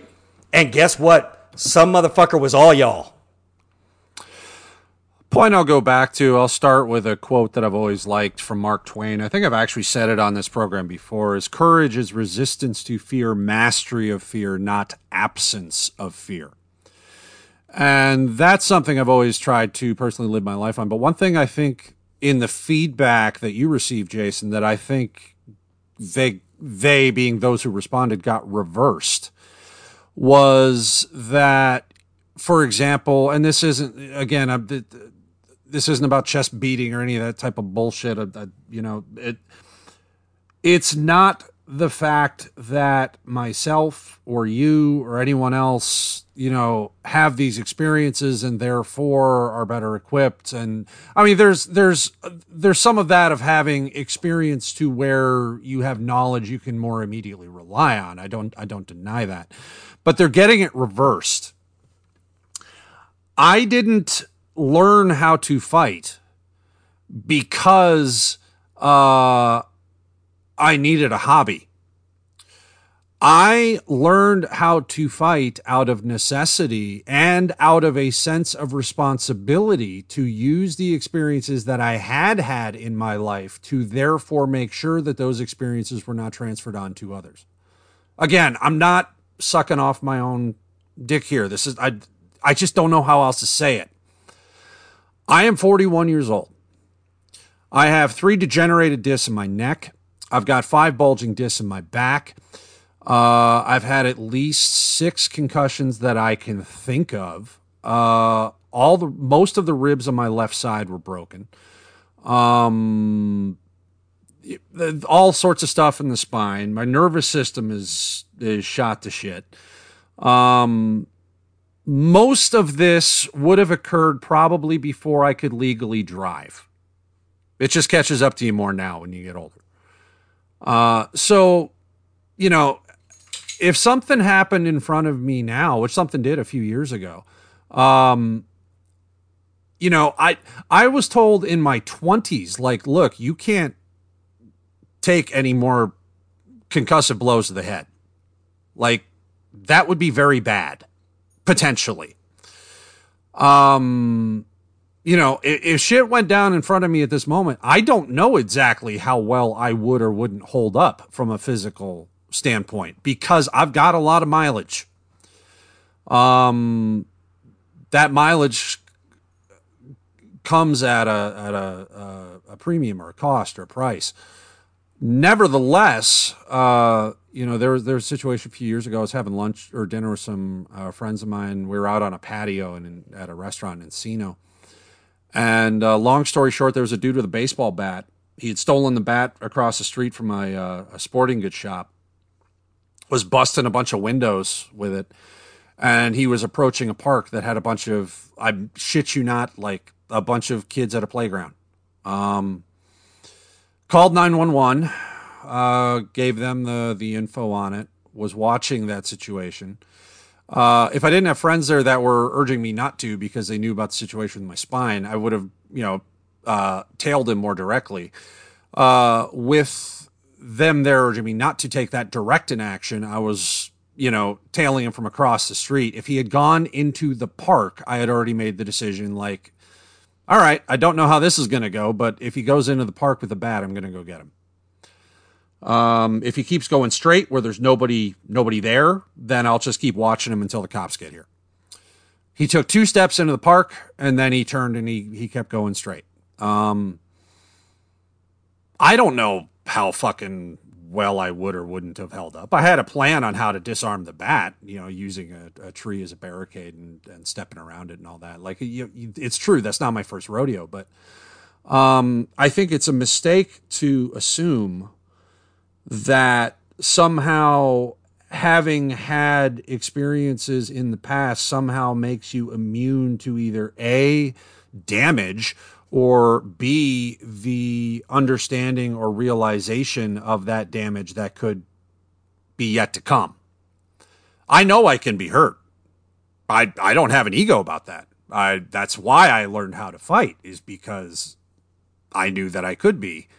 And guess what? Some motherfucker was all y'all. Point I'll go back to, I'll start with a quote that I've always liked from Mark Twain. I think I've actually said it on this program before is courage is resistance to fear, mastery of fear, not absence of fear. And that's something I've always tried to personally live my life on. But one thing I think in the feedback that you received, Jason, that I think they, they being those who responded, got reversed was that, for example, and this isn't, again, I'm, this isn't about chest beating or any of that type of bullshit. Uh, uh, you know, it, it's not the fact that myself or you or anyone else, you know, have these experiences and therefore are better equipped. And I mean, there's, there's, there's some of that of having experience to where you have knowledge you can more immediately rely on. I don't, I don't deny that, but they're getting it reversed. I didn't learn how to fight because, uh, I needed a hobby. I learned how to fight out of necessity and out of a sense of responsibility to use the experiences that I had had in my life to therefore make sure that those experiences were not transferred on to others. Again, I'm not sucking off my own dick here. This is I I just don't know how else to say it. I am 41 years old. I have three degenerated discs in my neck. I've got five bulging discs in my back. Uh, I've had at least six concussions that I can think of. Uh, all the most of the ribs on my left side were broken. Um, all sorts of stuff in the spine. My nervous system is is shot to shit. Um, most of this would have occurred probably before I could legally drive. It just catches up to you more now when you get older. Uh, so, you know, if something happened in front of me now, which something did a few years ago, um, you know, I I was told in my twenties, like, look, you can't take any more concussive blows to the head. Like, that would be very bad, potentially. Um, you know, if, if, shit went down in front of me at this moment, I don't know exactly how well I would or wouldn't hold up from a physical standpoint because I've got a lot of mileage. Um, that mileage comes at a at a, a, a premium or a cost or a price. Nevertheless, uh, you know, there was there was a situation a few years ago. I was having lunch or dinner with some uh, friends of mine. We were out on a patio and at a restaurant in Encino and uh, long story short, there was a dude with a baseball bat. He had stolen the bat across the street from a, uh, a sporting goods shop, was busting a bunch of windows with it. And he was approaching a park that had a bunch of, I shit you not, like a bunch of kids at a playground. Um, called 911, uh, gave them the, the info on it, was watching that situation. Uh, if I didn't have friends there that were urging me not to because they knew about the situation with my spine, I would have, you know, uh, tailed him more directly. Uh, with them there urging me not to take that direct in action, I was you know, tailing him from across the street. If he had gone into the park, I had already made the decision like, all right, I don't know how this is going to go, but if he goes into the park with a bat, I'm going to go get him. Um, if he keeps going straight where there's nobody nobody there, then I'll just keep watching him until the cops get here. He took two steps into the park and then he turned and he he kept going straight. Um, I don't know how fucking well I would or wouldn't have held up. I had a plan on how to disarm the bat, you know, using a, a tree as a barricade and, and, stepping around it and all that. Like, you, you, it's true, that's not my first rodeo, but um, I think it's a mistake to assume that somehow having had experiences in the past somehow makes you immune to either A, damage or B, the understanding or realization of that damage that could be yet to come. I know I can be hurt. I, I don't have an ego about that. I, that's why I learned how to fight is because I knew that I could be.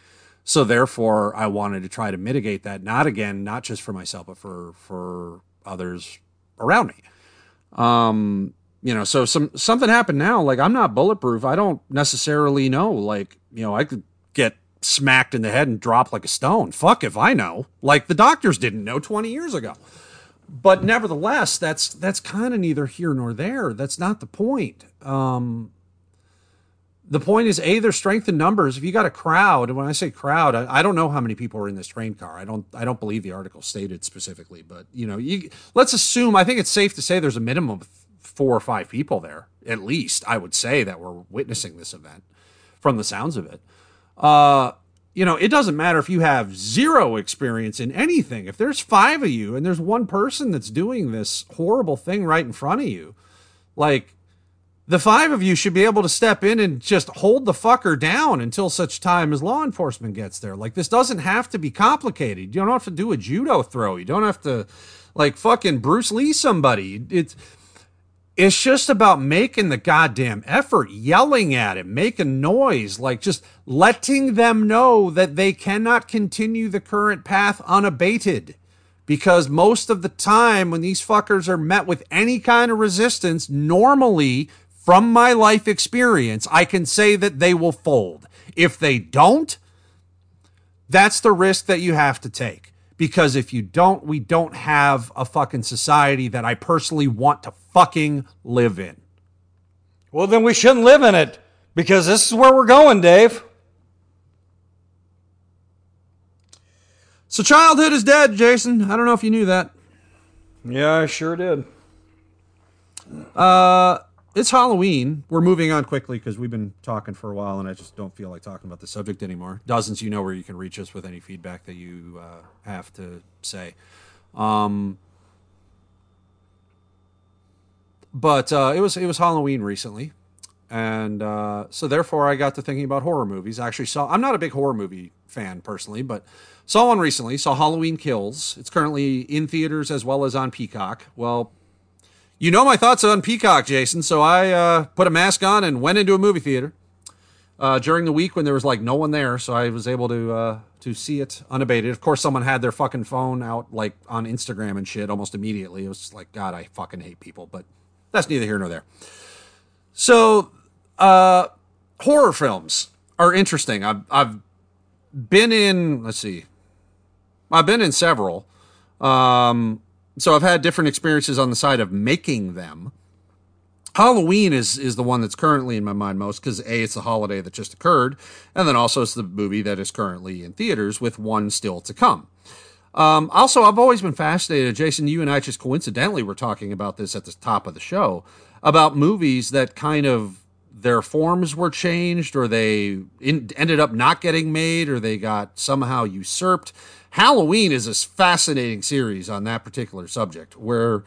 So therefore, I wanted to try to mitigate that. Not again, not just for myself, but for for others around me. Um, you know, so some something happened now. Like I'm not bulletproof. I don't necessarily know. Like you know, I could get smacked in the head and drop like a stone. Fuck if I know. Like the doctors didn't know 20 years ago. But nevertheless, that's that's kind of neither here nor there. That's not the point. Um, the point is a there's strength in numbers if you got a crowd and when i say crowd I, I, don't know how many people are in this train car i don't i don't believe the article stated specifically but you know you let's assume i think it's safe to say there's a minimum of four or five people there at least i would say that were witnessing this event from the sounds of it uh you know it doesn't matter if you have zero experience in anything if there's five of you and there's one person that's doing this horrible thing right in front of you like the five of you should be able to step in and just hold the fucker down until such time as law enforcement gets there. Like this doesn't have to be complicated. You don't have to do a judo throw. You don't have to like fucking Bruce Lee somebody. It's it's just about making the goddamn effort, yelling at it, making noise, like just letting them know that they cannot continue the current path unabated. Because most of the time, when these fuckers are met with any kind of resistance, normally from my life experience, I can say that they will fold. If they don't, that's the risk that you have to take. Because if you don't, we don't have a fucking society that I personally want to fucking live in. Well, then we shouldn't live in it because this is where we're going, Dave. So, childhood is dead, Jason. I don't know if you knew that. Yeah, I sure did. Uh, it's Halloween. We're moving on quickly because we've been talking for a while, and I just don't feel like talking about the subject anymore. Dozens, you know where you can reach us with any feedback that you uh, have to say. Um, but uh, it was it was Halloween recently, and uh, so therefore I got to thinking about horror movies. I actually saw. I'm not a big horror movie fan personally, but saw one recently. Saw Halloween Kills. It's currently in theaters as well as on Peacock. Well, you know my thoughts on Peacock, Jason. So I uh, put a mask on and went into a movie theater uh, during the week when there was like no one there. So I was able to uh, to see it unabated. Of course, someone had their fucking phone out like on Instagram and shit almost immediately. It was like, God, I fucking hate people. But that's neither here nor there. So uh, horror films are interesting. I've I've been in. Let's see. I've been in several. Um, so I've had different experiences on the side of making them. Halloween is is the one that's currently in my mind most because a it's the holiday that just occurred, and then also it's the movie that is currently in theaters with one still to come. Um, also, I've always been fascinated, Jason. You and I just coincidentally were talking about this at the top of the show about movies that kind of their forms were changed, or they in, ended up not getting made, or they got somehow usurped. Halloween is a fascinating series on that particular subject where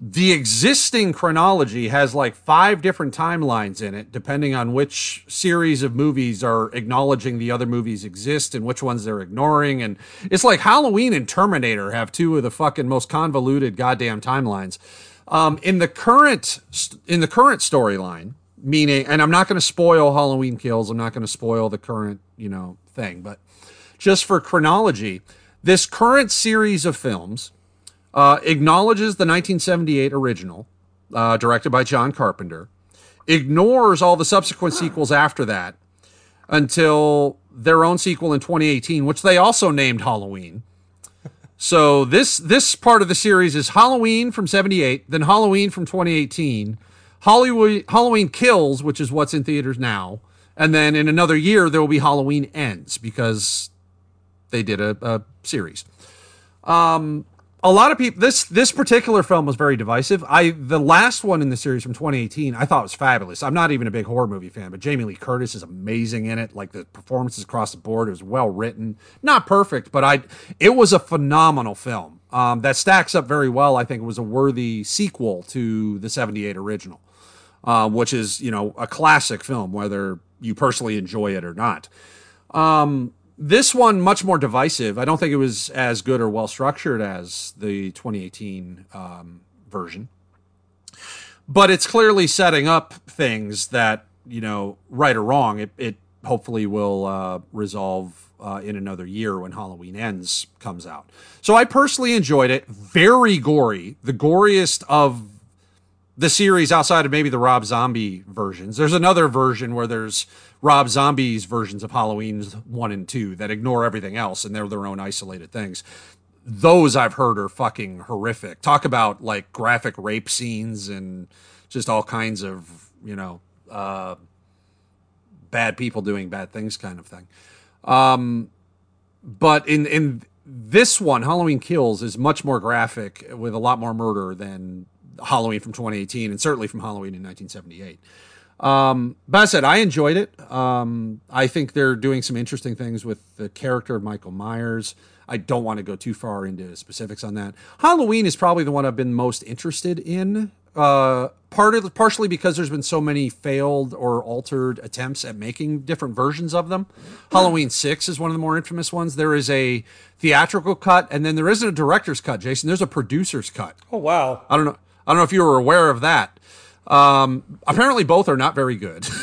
the existing chronology has like five different timelines in it, depending on which series of movies are acknowledging the other movies exist and which ones they're ignoring. And it's like Halloween and Terminator have two of the fucking most convoluted goddamn timelines. Um, in the current in the current storyline, meaning, and I'm not going to spoil Halloween Kills. I'm not going to spoil the current you know thing, but just for chronology, this current series of films uh, acknowledges the 1978 original, uh, directed by John Carpenter, ignores all the subsequent sequels after that until their own sequel in 2018, which they also named Halloween. So this this part of the series is Halloween from 78, then Halloween from 2018, Hollywood Halloween Kills, which is what's in theaters now, and then in another year there will be Halloween Ends because they did a, a series. Um, a lot of people this this particular film was very divisive. I the last one in the series from 2018 I thought was fabulous. I'm not even a big horror movie fan, but Jamie Lee Curtis is amazing in it. Like the performances across the board, it was well written, not perfect, but I it was a phenomenal film. Um, that stacks up very well. I think it was a worthy sequel to the 78 original, uh, which is you know a classic film, whether you personally enjoy it or not. Um, this one much more divisive. I don't think it was as good or well structured as the 2018 um, version, but it's clearly setting up things that you know, right or wrong, it, it hopefully will uh, resolve uh, in another year when Halloween Ends comes out. So I personally enjoyed it. Very gory, the goriest of the series outside of maybe the Rob Zombie versions. There's another version where there's Rob Zombie's versions of Halloween's one and two that ignore everything else and they're their own isolated things. Those I've heard are fucking horrific. Talk about like graphic rape scenes and just all kinds of, you know, uh, bad people doing bad things kind of thing. Um, but in, in this one, Halloween Kills is much more graphic with a lot more murder than Halloween from 2018 and certainly from Halloween in 1978. Um, but I said I enjoyed it. Um, I think they're doing some interesting things with the character of Michael Myers. I don't want to go too far into specifics on that. Halloween is probably the one I've been most interested in. Uh, part of, partially because there's been so many failed or altered attempts at making different versions of them. Halloween Six is one of the more infamous ones. There is a theatrical cut, and then there isn't a director's cut. Jason, there's a producer's cut. Oh wow! I don't know. I don't know if you were aware of that. Um, apparently, both are not very good.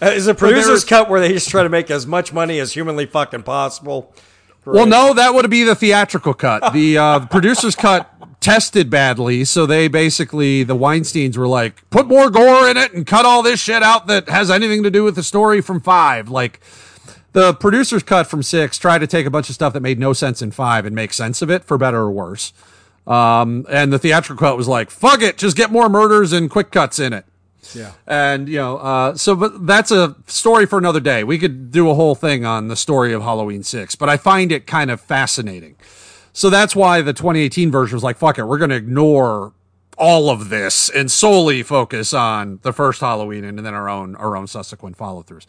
Uh, is a producer's cut where they just try to make as much money as humanly fucking possible? Great. Well, no, that would be the theatrical cut. The, uh, the producer's cut tested badly, so they basically the Weinstein's were like, put more gore in it and cut all this shit out that has anything to do with the story from five. Like the producer's cut from six tried to take a bunch of stuff that made no sense in five and make sense of it for better or worse. Um, and the theatrical cut was like, fuck it, just get more murders and quick cuts in it. Yeah. And, you know, uh, so, but that's a story for another day. We could do a whole thing on the story of Halloween 6, but I find it kind of fascinating. So that's why the 2018 version was like, fuck it, we're going to ignore all of this and solely focus on the first Halloween and then our own our own subsequent follow throughs.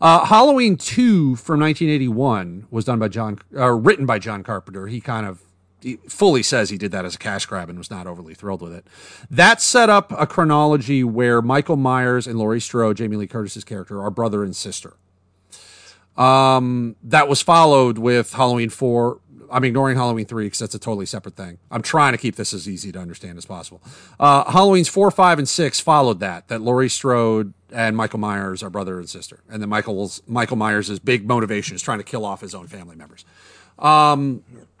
Uh, Halloween two from 1981 was done by John, uh, written by John Carpenter. He kind of he fully says he did that as a cash grab and was not overly thrilled with it. That set up a chronology where Michael Myers and Laurie Strode, Jamie Lee Curtis's character, are brother and sister. Um, that was followed with Halloween 4. I'm ignoring Halloween 3 because that's a totally separate thing. I'm trying to keep this as easy to understand as possible. Uh, Halloween's 4, 5, and 6 followed that, that Laurie Strode and Michael Myers are brother and sister. And then Michael's, Michael Myers' big motivation is trying to kill off his own family members. Um,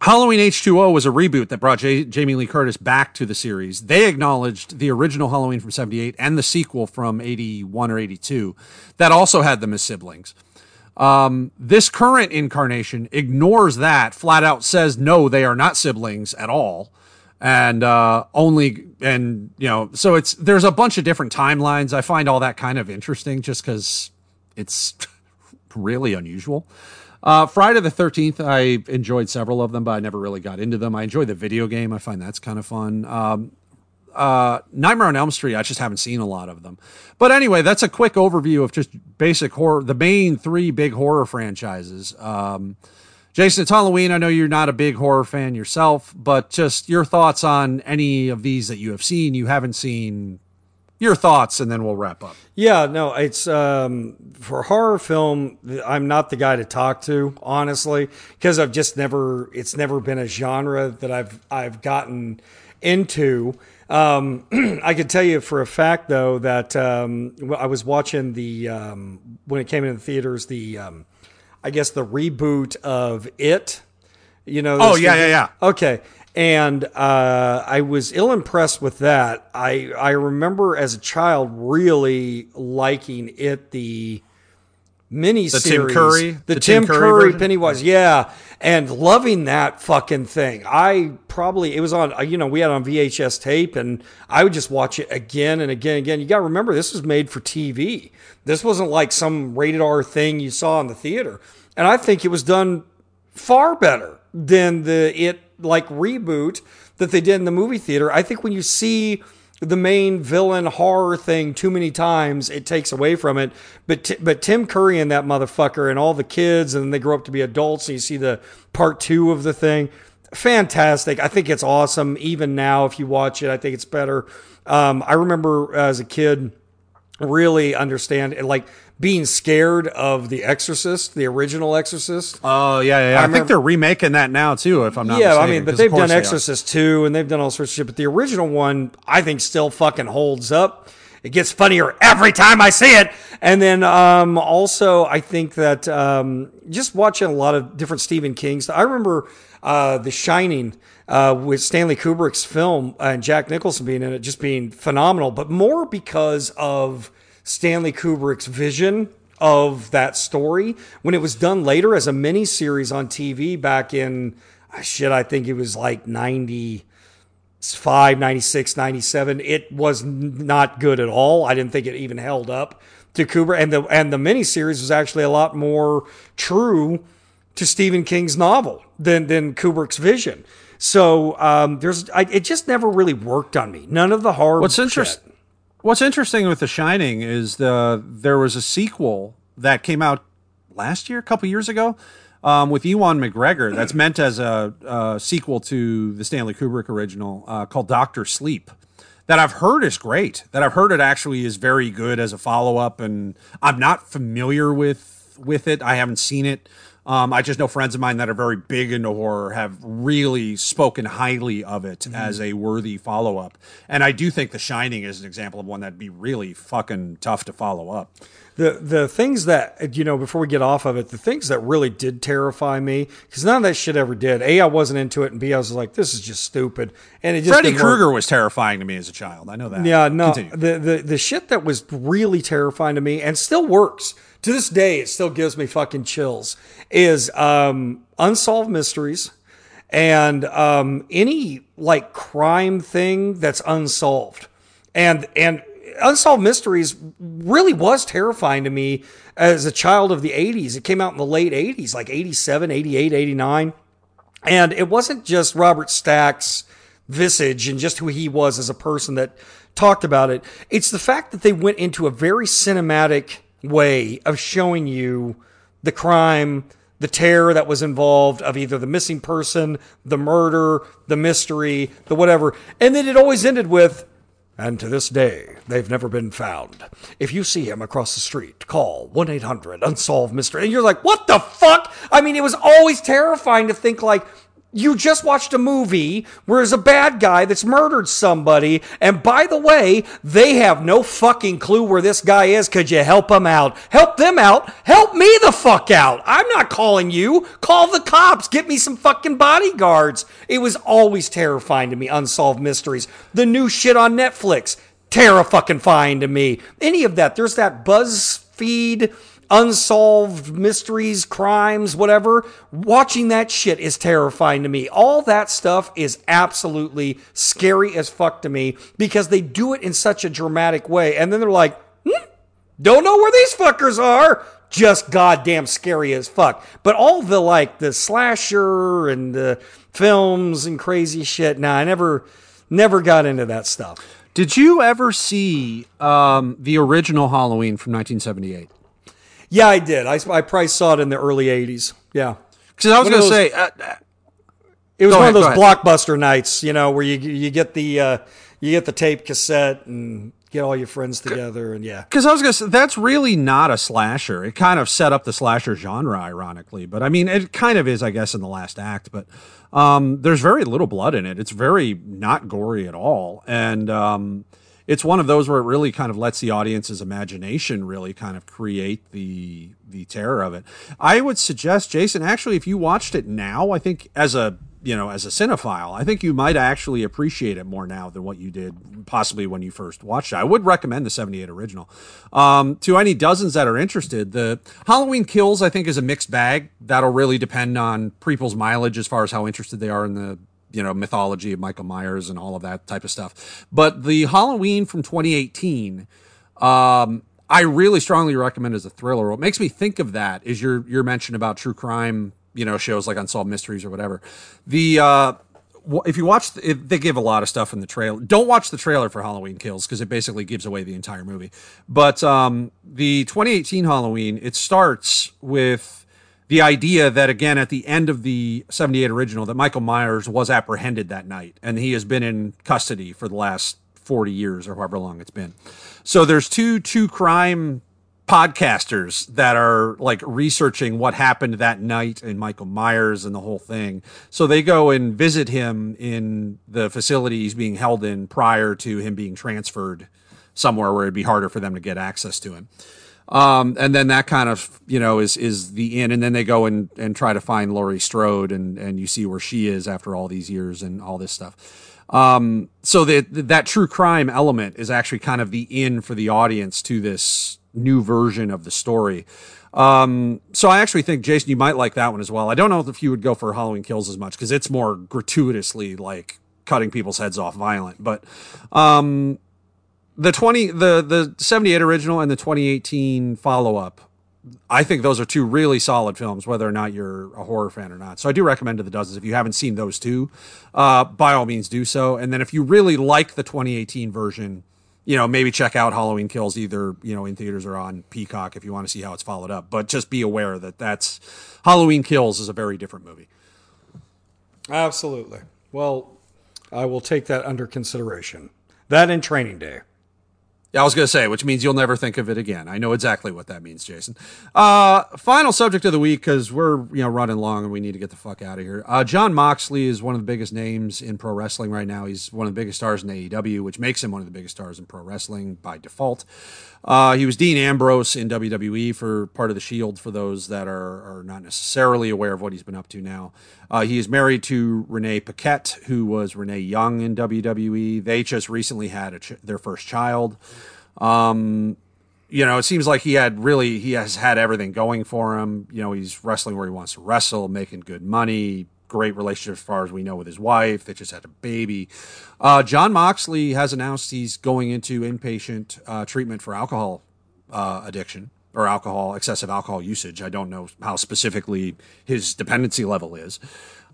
Halloween H2O was a reboot that brought J- Jamie Lee Curtis back to the series. They acknowledged the original Halloween from 78 and the sequel from 81 or 82 that also had them as siblings. Um, this current incarnation ignores that, flat out says, no, they are not siblings at all. And uh, only, and, you know, so it's, there's a bunch of different timelines. I find all that kind of interesting just because it's really unusual. Uh, Friday the 13th, I enjoyed several of them, but I never really got into them. I enjoy the video game. I find that's kind of fun. Um, uh, Nightmare on Elm Street, I just haven't seen a lot of them. But anyway, that's a quick overview of just basic horror, the main three big horror franchises. Um, Jason, it's Halloween. I know you're not a big horror fan yourself, but just your thoughts on any of these that you have seen, you haven't seen, your thoughts, and then we'll wrap up. Yeah, no, it's um, for horror film. I'm not the guy to talk to, honestly, because I've just never. It's never been a genre that I've I've gotten into. Um, I can tell you for a fact, though, that um, I was watching the um, when it came into the theaters, the um, I guess the reboot of It You know? Oh, yeah, yeah, yeah. Okay. And uh, I was ill impressed with that. I I remember as a child really liking it. The mini Tim series, Curry? the, The Tim, Tim Curry Curry. Pennywise, yeah, and loving that fucking thing. I probably it was on you know we had it on VHS tape, and I would just watch it again and again and again. You got to remember this was made for TV. This wasn't like some rated R thing you saw in the theater, and I think it was done far better than the it like reboot that they did in the movie theater. I think when you see the main villain horror thing too many times, it takes away from it. But Ti- but Tim Curry and that motherfucker and all the kids, and they grow up to be adults, and you see the part two of the thing. Fantastic! I think it's awesome. Even now, if you watch it, I think it's better. Um, I remember as a kid really understand like being scared of the Exorcist, the original Exorcist. Oh yeah, yeah. yeah. I, remember- think they're remaking that now too. If I'm not yeah, mistaken. I mean, but they've done they. Exorcist 2 and they've done all sorts of shit, but the original one I think still fucking holds up. It gets funnier every time I see it. And then um, also, I think that um, just watching a lot of different Stephen King's. I remember uh, The Shining uh, with Stanley Kubrick's film and Jack Nicholson being in it, just being phenomenal, but more because of Stanley Kubrick's vision of that story. When it was done later as a mini series on TV back in ah, shit I think it was like 95 96 97 it was not good at all. I didn't think it even held up to Kubrick. And the and the mini series was actually a lot more true to Stephen King's novel than than Kubrick's vision. So um, there's I, it just never really worked on me. None of the horror What's interesting? What's interesting with The Shining is the there was a sequel that came out last year, a couple years ago, um, with Ewan McGregor. That's meant as a, a sequel to the Stanley Kubrick original uh, called Doctor Sleep. That I've heard is great. That I've heard it actually is very good as a follow up, and I'm not familiar with with it. I haven't seen it. Um, I just know friends of mine that are very big into horror have really spoken highly of it as a worthy follow up. And I do think The Shining is an example of one that'd be really fucking tough to follow up. the the things that you know before we get off of it the things that really did terrify me because none of that shit ever did a i wasn't into it and b i was like this is just stupid and it just Freddy. Krueger was terrifying to me as a child. I know that. yeah no Continue. the, the the shit that was really terrifying to me and still works to this day it still gives me fucking chills is um unsolved mysteries and um any like crime thing that's unsolved. And and unsolved mysteries really was terrifying to me as a child of the 80s it came out in the late 80s like 87 88 89 and it wasn't just robert stack's visage and just who he was as a person that talked about it. It's the fact that they went into a very cinematic way of showing you the crime the terror that was involved of either the missing person the murder the mystery the whatever and then it always ended with and to this day, they've never been found. If you see him across the street, call 1 800 Unsolved Mystery. And you're like, what the fuck? I mean, it was always terrifying to think, like, you just watched a movie where there's a bad guy that's murdered somebody. And by the way, they have no fucking clue where this guy is. Could you help them out? Help them out. Help me the fuck out. I'm not calling you. Call the cops. Get me some fucking bodyguards. It was always terrifying to me. Unsolved mysteries. The new shit on Netflix. Terrifying fine to me. Any of that. There's that BuzzFeed unsolved mysteries, crimes, whatever. Watching that shit is terrifying to me. All that stuff is absolutely scary as fuck to me because they do it in such a dramatic way. And then they're like, hmm, don't know where these fuckers are. Just goddamn scary as fuck. But all the like the slasher and the films and crazy shit, nah, I never never got into that stuff. Did you ever see um, the original Halloween from 1978? Yeah, I did. I, I probably saw it in the early 80s. Yeah. Because I was going to say, uh, uh, It was one ahead, of those blockbuster nights, you know, where you you get the uh, you get the tape cassette and get all your friends together and yeah. Because I was gonna say that's really not a slasher. It kind of set up the slasher genre, ironically. But I mean, it kind of is, I guess, in the last act. But um, there's very little blood in it. It's very not gory at all, and um, it's one of those where it really kind of lets the audience's imagination really kind of create the the terror of it. I would suggest, Jason, actually, if you watched it now, I think as a you know, as a cinephile, I think you might actually appreciate it more now than what you did possibly when you first watched it. I would recommend the 78 original. Um, to any dozens that are interested, the Halloween Kills, I think, is a mixed bag. That'll really depend on people's mileage as far as how interested they are in the you know mythology of Michael Myers and all of that type of stuff. But the Halloween from 2018, um, I really strongly recommend as a thriller. What makes me think of that is your your mention about true crime you know shows like Unsolved Mysteries or whatever. The uh, if you watch, they give a lot of stuff in the trailer. Don't watch the trailer for Halloween Kills because it basically gives away the entire movie. But um, the 2018 Halloween, it starts with the idea that again at the end of the 78 original that Michael Myers was apprehended that night and he has been in custody for the last 40 years or however long it's been. So there's two two crime podcasters that are like researching what happened that night and Michael Myers and the whole thing. So they go and visit him in the facility he's being held in prior to him being transferred somewhere where it'd be harder for them to get access to him. Um, and then that kind of, you know, is, is the end. And then they go and, and try to find Laurie Strode and, and you see where she is after all these years and all this stuff. Um, so that, that true crime element is actually kind of the in for the audience to this, new version of the story. Um, so I actually think Jason, you might like that one as well. I don't know if you would go for Halloween Kills as much because it's more gratuitously like cutting people's heads off violent. But um, the twenty the the seventy eight original and the twenty eighteen follow up. I think those are two really solid films, whether or not you're a horror fan or not. So I do recommend to the dozens if you haven't seen those two, uh, by all means do so. And then if you really like the 2018 version, you know, maybe check out Halloween Kills either, you know, in theaters or on Peacock if you want to see how it's followed up. But just be aware that that's Halloween Kills is a very different movie. Absolutely. Well, I will take that under consideration. That in Training Day. Yeah, I was going to say, which means you'll never think of it again. I know exactly what that means, Jason. Uh, final subject of the week because we're you know running long and we need to get the fuck out of here. Uh, Jon Moxley is one of the biggest names in pro wrestling right now. He's one of the biggest stars in AEW, which makes him one of the biggest stars in pro wrestling by default. Uh, he was Dean Ambrose in WWE for part of the Shield. For those that are, are not necessarily aware of what he's been up to now, uh, he is married to Renee Paquette, who was Renee Young in WWE. They just recently had ch- their first child. Um, you know, it seems like he had really he has had everything going for him. You know, he's wrestling where he wants to wrestle, making good money, great relationship as far as we know with his wife. They just had a baby. Uh, Jon Moxley has announced he's going into inpatient uh, treatment for alcohol uh, addiction or alcohol excessive alcohol usage. I don't know how specifically his dependency level is.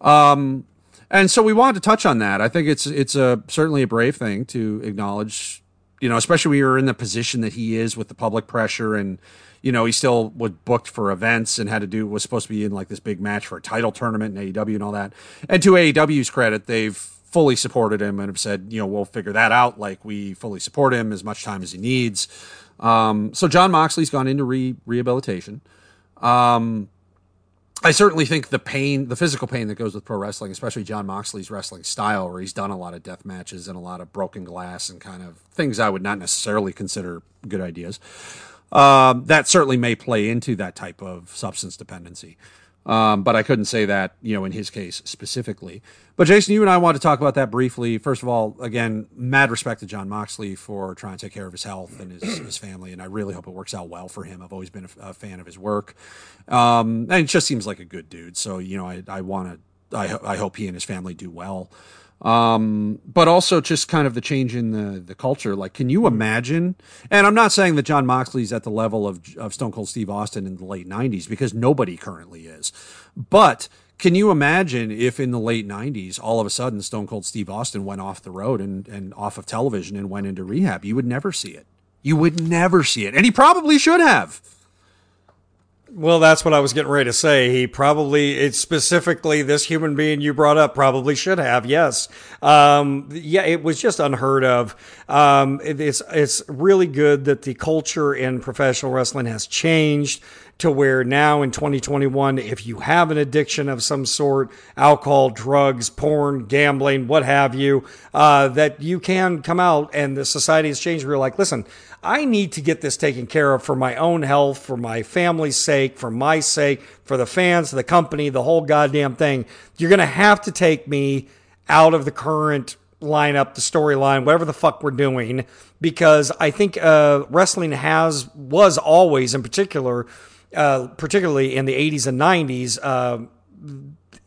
Um, and so we wanted to touch on that. I think it's it's a certainly a brave thing to acknowledge, you know, especially when you're in the position that he is with the public pressure and you know, he still was booked for events and had to do was supposed to be in like this big match for a title tournament in AEW and all that. And to AEW's credit, they've fully supported him and have said, you know, we'll figure that out. Like we fully support him as much time as he needs. Um, so Jon Moxley's gone into re- rehabilitation. Um, I certainly think the pain, the physical pain that goes with pro wrestling, especially Jon Moxley's wrestling style, where he's done a lot of death matches and a lot of broken glass and kind of things I would not necessarily consider good ideas. Um, that certainly may play into that type of substance dependency. Um, but I couldn't say that, you know, in his case specifically. But Jason, you and I want to talk about that briefly. First of all, again, mad respect to Jon Moxley for trying to take care of his health and his, his family, and I really hope it works out well for him. I've always been a, a fan of his work, um, and it just seems like a good dude. So you know, I, I want to, I, I hope he and his family do well um, but also just kind of the change in the the culture. Like, can you imagine? And I'm not saying that Jon Moxley's at the level of of Stone Cold Steve Austin in the late '90s because nobody currently is. But can you imagine if in the late '90s all of a sudden Stone Cold Steve Austin went off the road and and off of television and went into rehab? You would never see it. You would never see it, and he probably should have. Well, that's what I was getting ready to say. He probably, it's specifically this human being you brought up, probably should have. Yes, um, yeah, it was just unheard of. Um, it, it's it's really good that the culture in professional wrestling has changed to where now in 2021, if you have an addiction of some sort, alcohol, drugs, porn, gambling, what have you, uh, that you can come out and the society has changed. We're like, listen, I need to get this taken care of for my own health, for my family's sake, for my sake, for the fans, the company, the whole goddamn thing. You're going to have to take me out of the current lineup, the storyline, whatever the fuck we're doing, because I think uh, wrestling has was always, in particular, uh, particularly in the 80s and 90s, uh,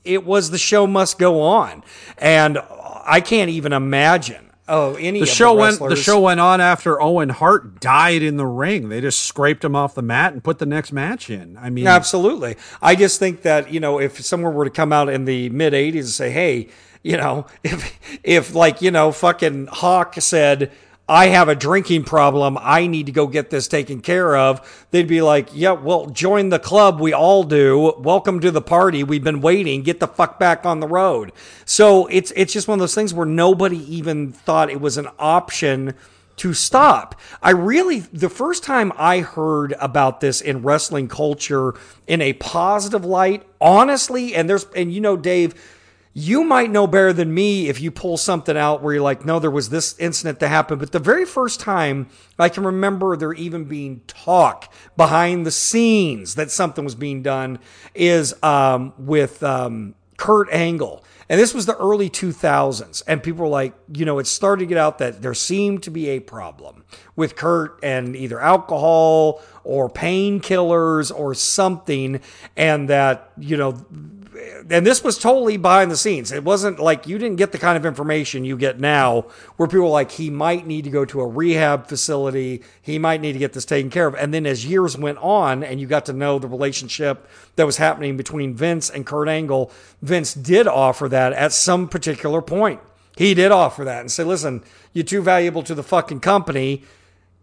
it was the show must go on, and I can't even imagine. Oh, any the show the went the show went on after Owen Hart died in the ring. They just scraped him off the mat and put the next match in. I mean, absolutely. I just think that you know if someone were to come out in the mid '80s and say, "Hey," you know, if if like you know, fucking Hawk said I have a drinking problem. I need to go get this taken care of. They'd be like, yeah, well, join the club. We all do. Welcome to the party. We've been waiting. Get the fuck back on the road. So it's, it's just one of those things where nobody even thought it was an option to stop. I really, the first time I heard about this in wrestling culture in a positive light, honestly, and there's, and you know, Dave, you might know better than me if you pull something out where you're like, no, there was this incident that happened. But the very first time I can remember there even being talk behind the scenes that something was being done is um, with um, Kurt Angle. And this was the early 2000s. And people were like, you know, it started to get out that there seemed to be a problem with Kurt and either alcohol or painkillers or something. And that, you know, and this was totally behind the scenes. It wasn't like you didn't get the kind of information you get now where people are like, he might need to go to a rehab facility. He might need to get this taken care of. And then as years went on and you got to know the relationship that was happening between Vince and Kurt Angle, Vince did offer that at some particular point. He did offer that and say, listen, you're too valuable to the fucking company.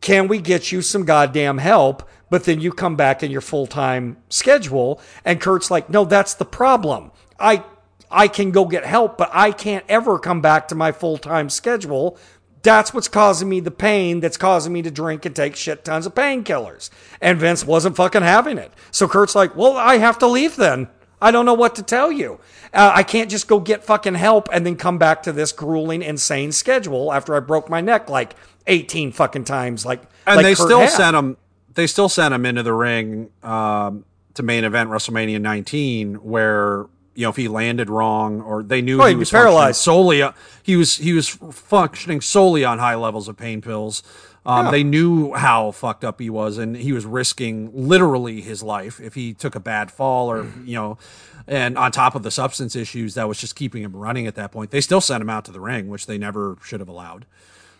Can we get you some goddamn help? But then you come back in your full time schedule. And Kurt's like, no, that's the problem. I, I can go get help, but I can't ever come back to my full time schedule. That's what's causing me the pain that's causing me to drink and take shit tons of painkillers. And Vince wasn't fucking having it. So Kurt's like, well, I have to leave then. I don't know what to tell you. Uh, I can't just go get fucking help and then come back to this grueling, insane schedule after I broke my neck like 18 fucking times. Like, and like they Kurt still had. sent him. They still sent him into the ring um, to main event WrestleMania 19, where you know if he landed wrong or they knew Oh, he was paralyzed. solely. uh, He was he was functioning solely on high levels of pain pills. Um, Yeah. They knew how fucked up he was, and he was risking literally his life if he took a bad fall or you know. And on top of the substance issues that was just keeping him running at that point, they still sent him out to the ring, which they never should have allowed.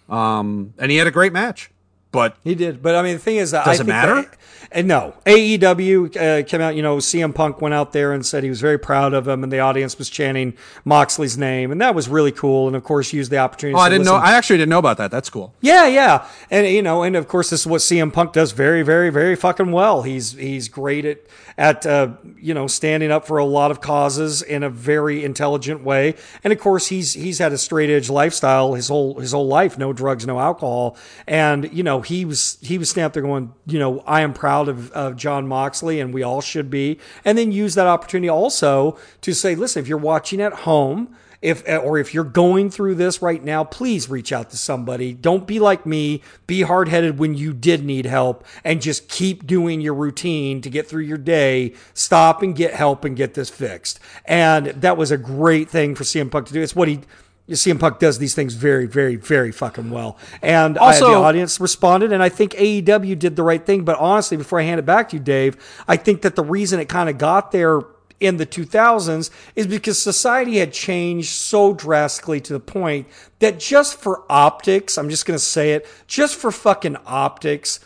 Um, and he had a great match, but He did, but I mean, the thing is, that Does I it matter? that- and no, AEW uh, came out. You know, CM Punk went out there and said he was very proud of him, and the audience was chanting Moxley's name, and that was really cool. And of course, used the opportunity. oh, to I didn't know. I actually didn't know about that. That's cool. Yeah, yeah, and you know, and of course, this is what CM Punk does very, very, very fucking well. He's he's great at at uh, you know standing up for a lot of causes in a very intelligent way, and of course, he's he's had a straight edge lifestyle his whole his whole life, no drugs, no alcohol, and you know, he was he was standing up there going, you know, I am proud of, of Jon Moxley, and we all should be, and then use that opportunity also to say, listen, if you're watching at home if eh, or if you're going through this right now, please reach out to somebody. Don't be like me. Be hard-headed when you did need help and just keep doing your routine to get through your day. Stop and get help and get this fixed. And that was a great thing for CM Punk to do. It's what he CM Punk does these things very, very, very fucking well. And I- Also- the audience responded, and I think AEW did the right thing. But honestly, before I hand it back to you, Dave, I think that the reason it kind of got there in the 2000s is because society had changed so drastically to the point that just for optics, I'm just going to say it, just for fucking optics,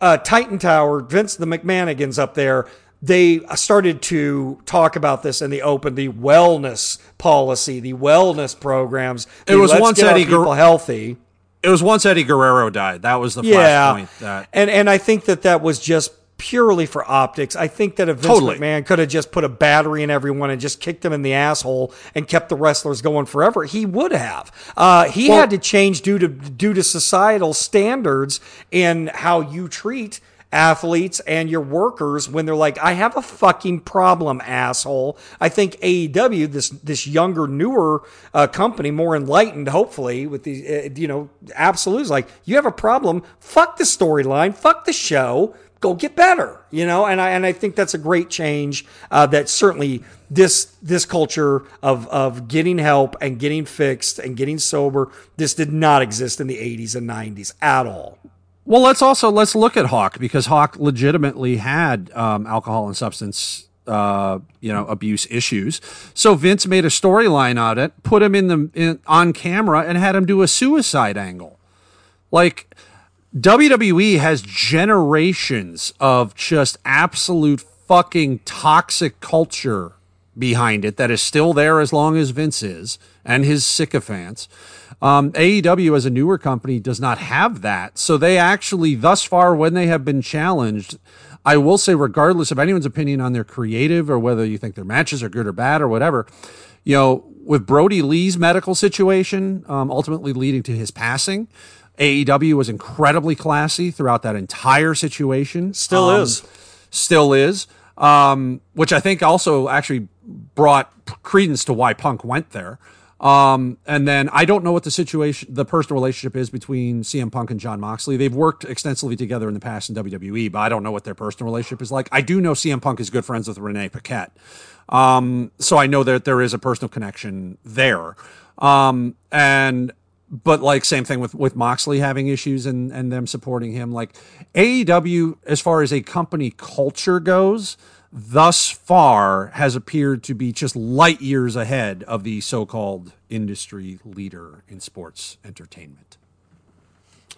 uh, Titan Tower, Vince the McManigans up there, they started to talk about this in the open, the wellness policy, the wellness programs. the It was once Eddie Guer- people healthy. It was once Eddie Guerrero died. That was the Yeah. That and and I think that that was just purely for optics. I think that if Vince Totally. McMahon could have just put a battery in everyone and just kicked them in the asshole and kept the wrestlers going forever, he would have. Uh, he Well- had to change due to due to societal standards in how you treat athletes and your workers when they're like, I have a fucking problem, asshole. I think AEW, this this younger, newer uh, company, more enlightened, hopefully, with the uh, you know absolutes, like you have a problem. Fuck the storyline. Fuck the show. Go get better, you know. And I and I think that's a great change. Uh, that certainly this this culture of of getting help and getting fixed and getting sober. This did not exist in the 80s and 90s at all. Well, let's also let's look at Hawk because Hawk legitimately had um, alcohol and substance, uh, you know, abuse issues. So Vince made a storyline out of it, put him in the in, on camera, and had him do a suicide angle. Like WWE has generations of just absolute fucking toxic culture behind it that is still there as long as Vince is and his sycophants. Um, AEW as a newer company does not have that. So they actually, thus far, when they have been challenged, I will say, regardless of anyone's opinion on their creative or whether you think their matches are good or bad or whatever, you know, with Brodie Lee's medical situation um, ultimately leading to his passing, AEW was incredibly classy throughout that entire situation. Still um, is. Still is. Um, which I think also actually brought credence to why Punk went there. Um, and then I don't know what the situation, the personal relationship is between CM Punk and Jon Moxley. They've worked extensively together in the past in WWE, but I don't know what their personal relationship is like. I do know CM Punk is good friends with Renee Paquette. Um, so I know that there is a personal connection there. Um, and, but like same thing with, with Moxley having issues and, and them supporting him. Like AEW, as far as a company culture goes, thus far has appeared to be just light years ahead of the so-called industry leader in sports entertainment.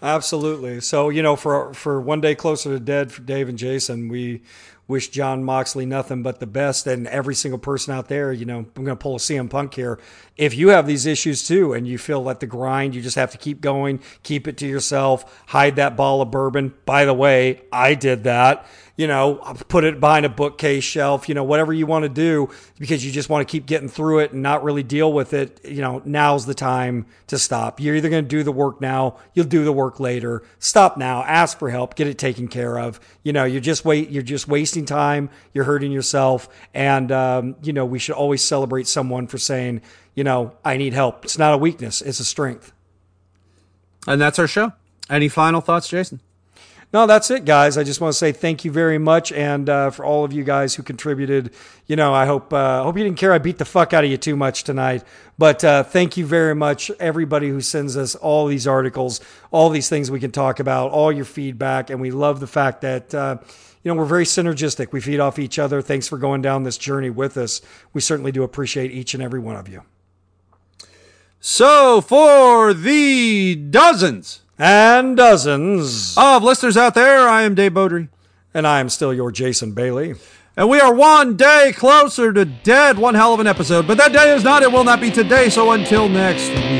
Absolutely. So you know, for for one day closer to dead for Dave and Jason, we wish Jon Moxley nothing but the best, and every single person out there. You know, I'm going to pull a CM Punk here. If you have these issues too, and you feel like the grind, you just have to keep going, keep it to yourself, hide that ball of bourbon. By the way, I did that you know, put it behind a bookcase shelf, you know, whatever you want to do because you just want to keep getting through it and not really deal with it. You know, now's the time to stop. You're either going to do the work now, you'll do the work later. Stop now, ask for help, get it taken care of. You know, you're just wait, you're just wasting time, you're hurting yourself. And, um, you know, we should always celebrate someone for saying, you know, I need help. It's not a weakness, it's a strength. And that's our show. Any final thoughts, Jason? no, that's it, guys. I just want to say thank you very much, and uh, for all of you guys who contributed. You know, I hope uh, hope you didn't care I beat the fuck out of you too much tonight. But uh, thank you very much, everybody who sends us all these articles, all these things we can talk about, all your feedback, and we love the fact that. Uh, you know, we're very synergistic. We feed off each other. Thanks for going down this journey with us. We certainly do appreciate each and every one of you. So, for the dozens and dozens of listeners out there. I am Dave Beaudry. And I am still your Jason Bailey. And we are one day closer to dead. One hell of an episode. But that day is not, it will not be today. So until next week.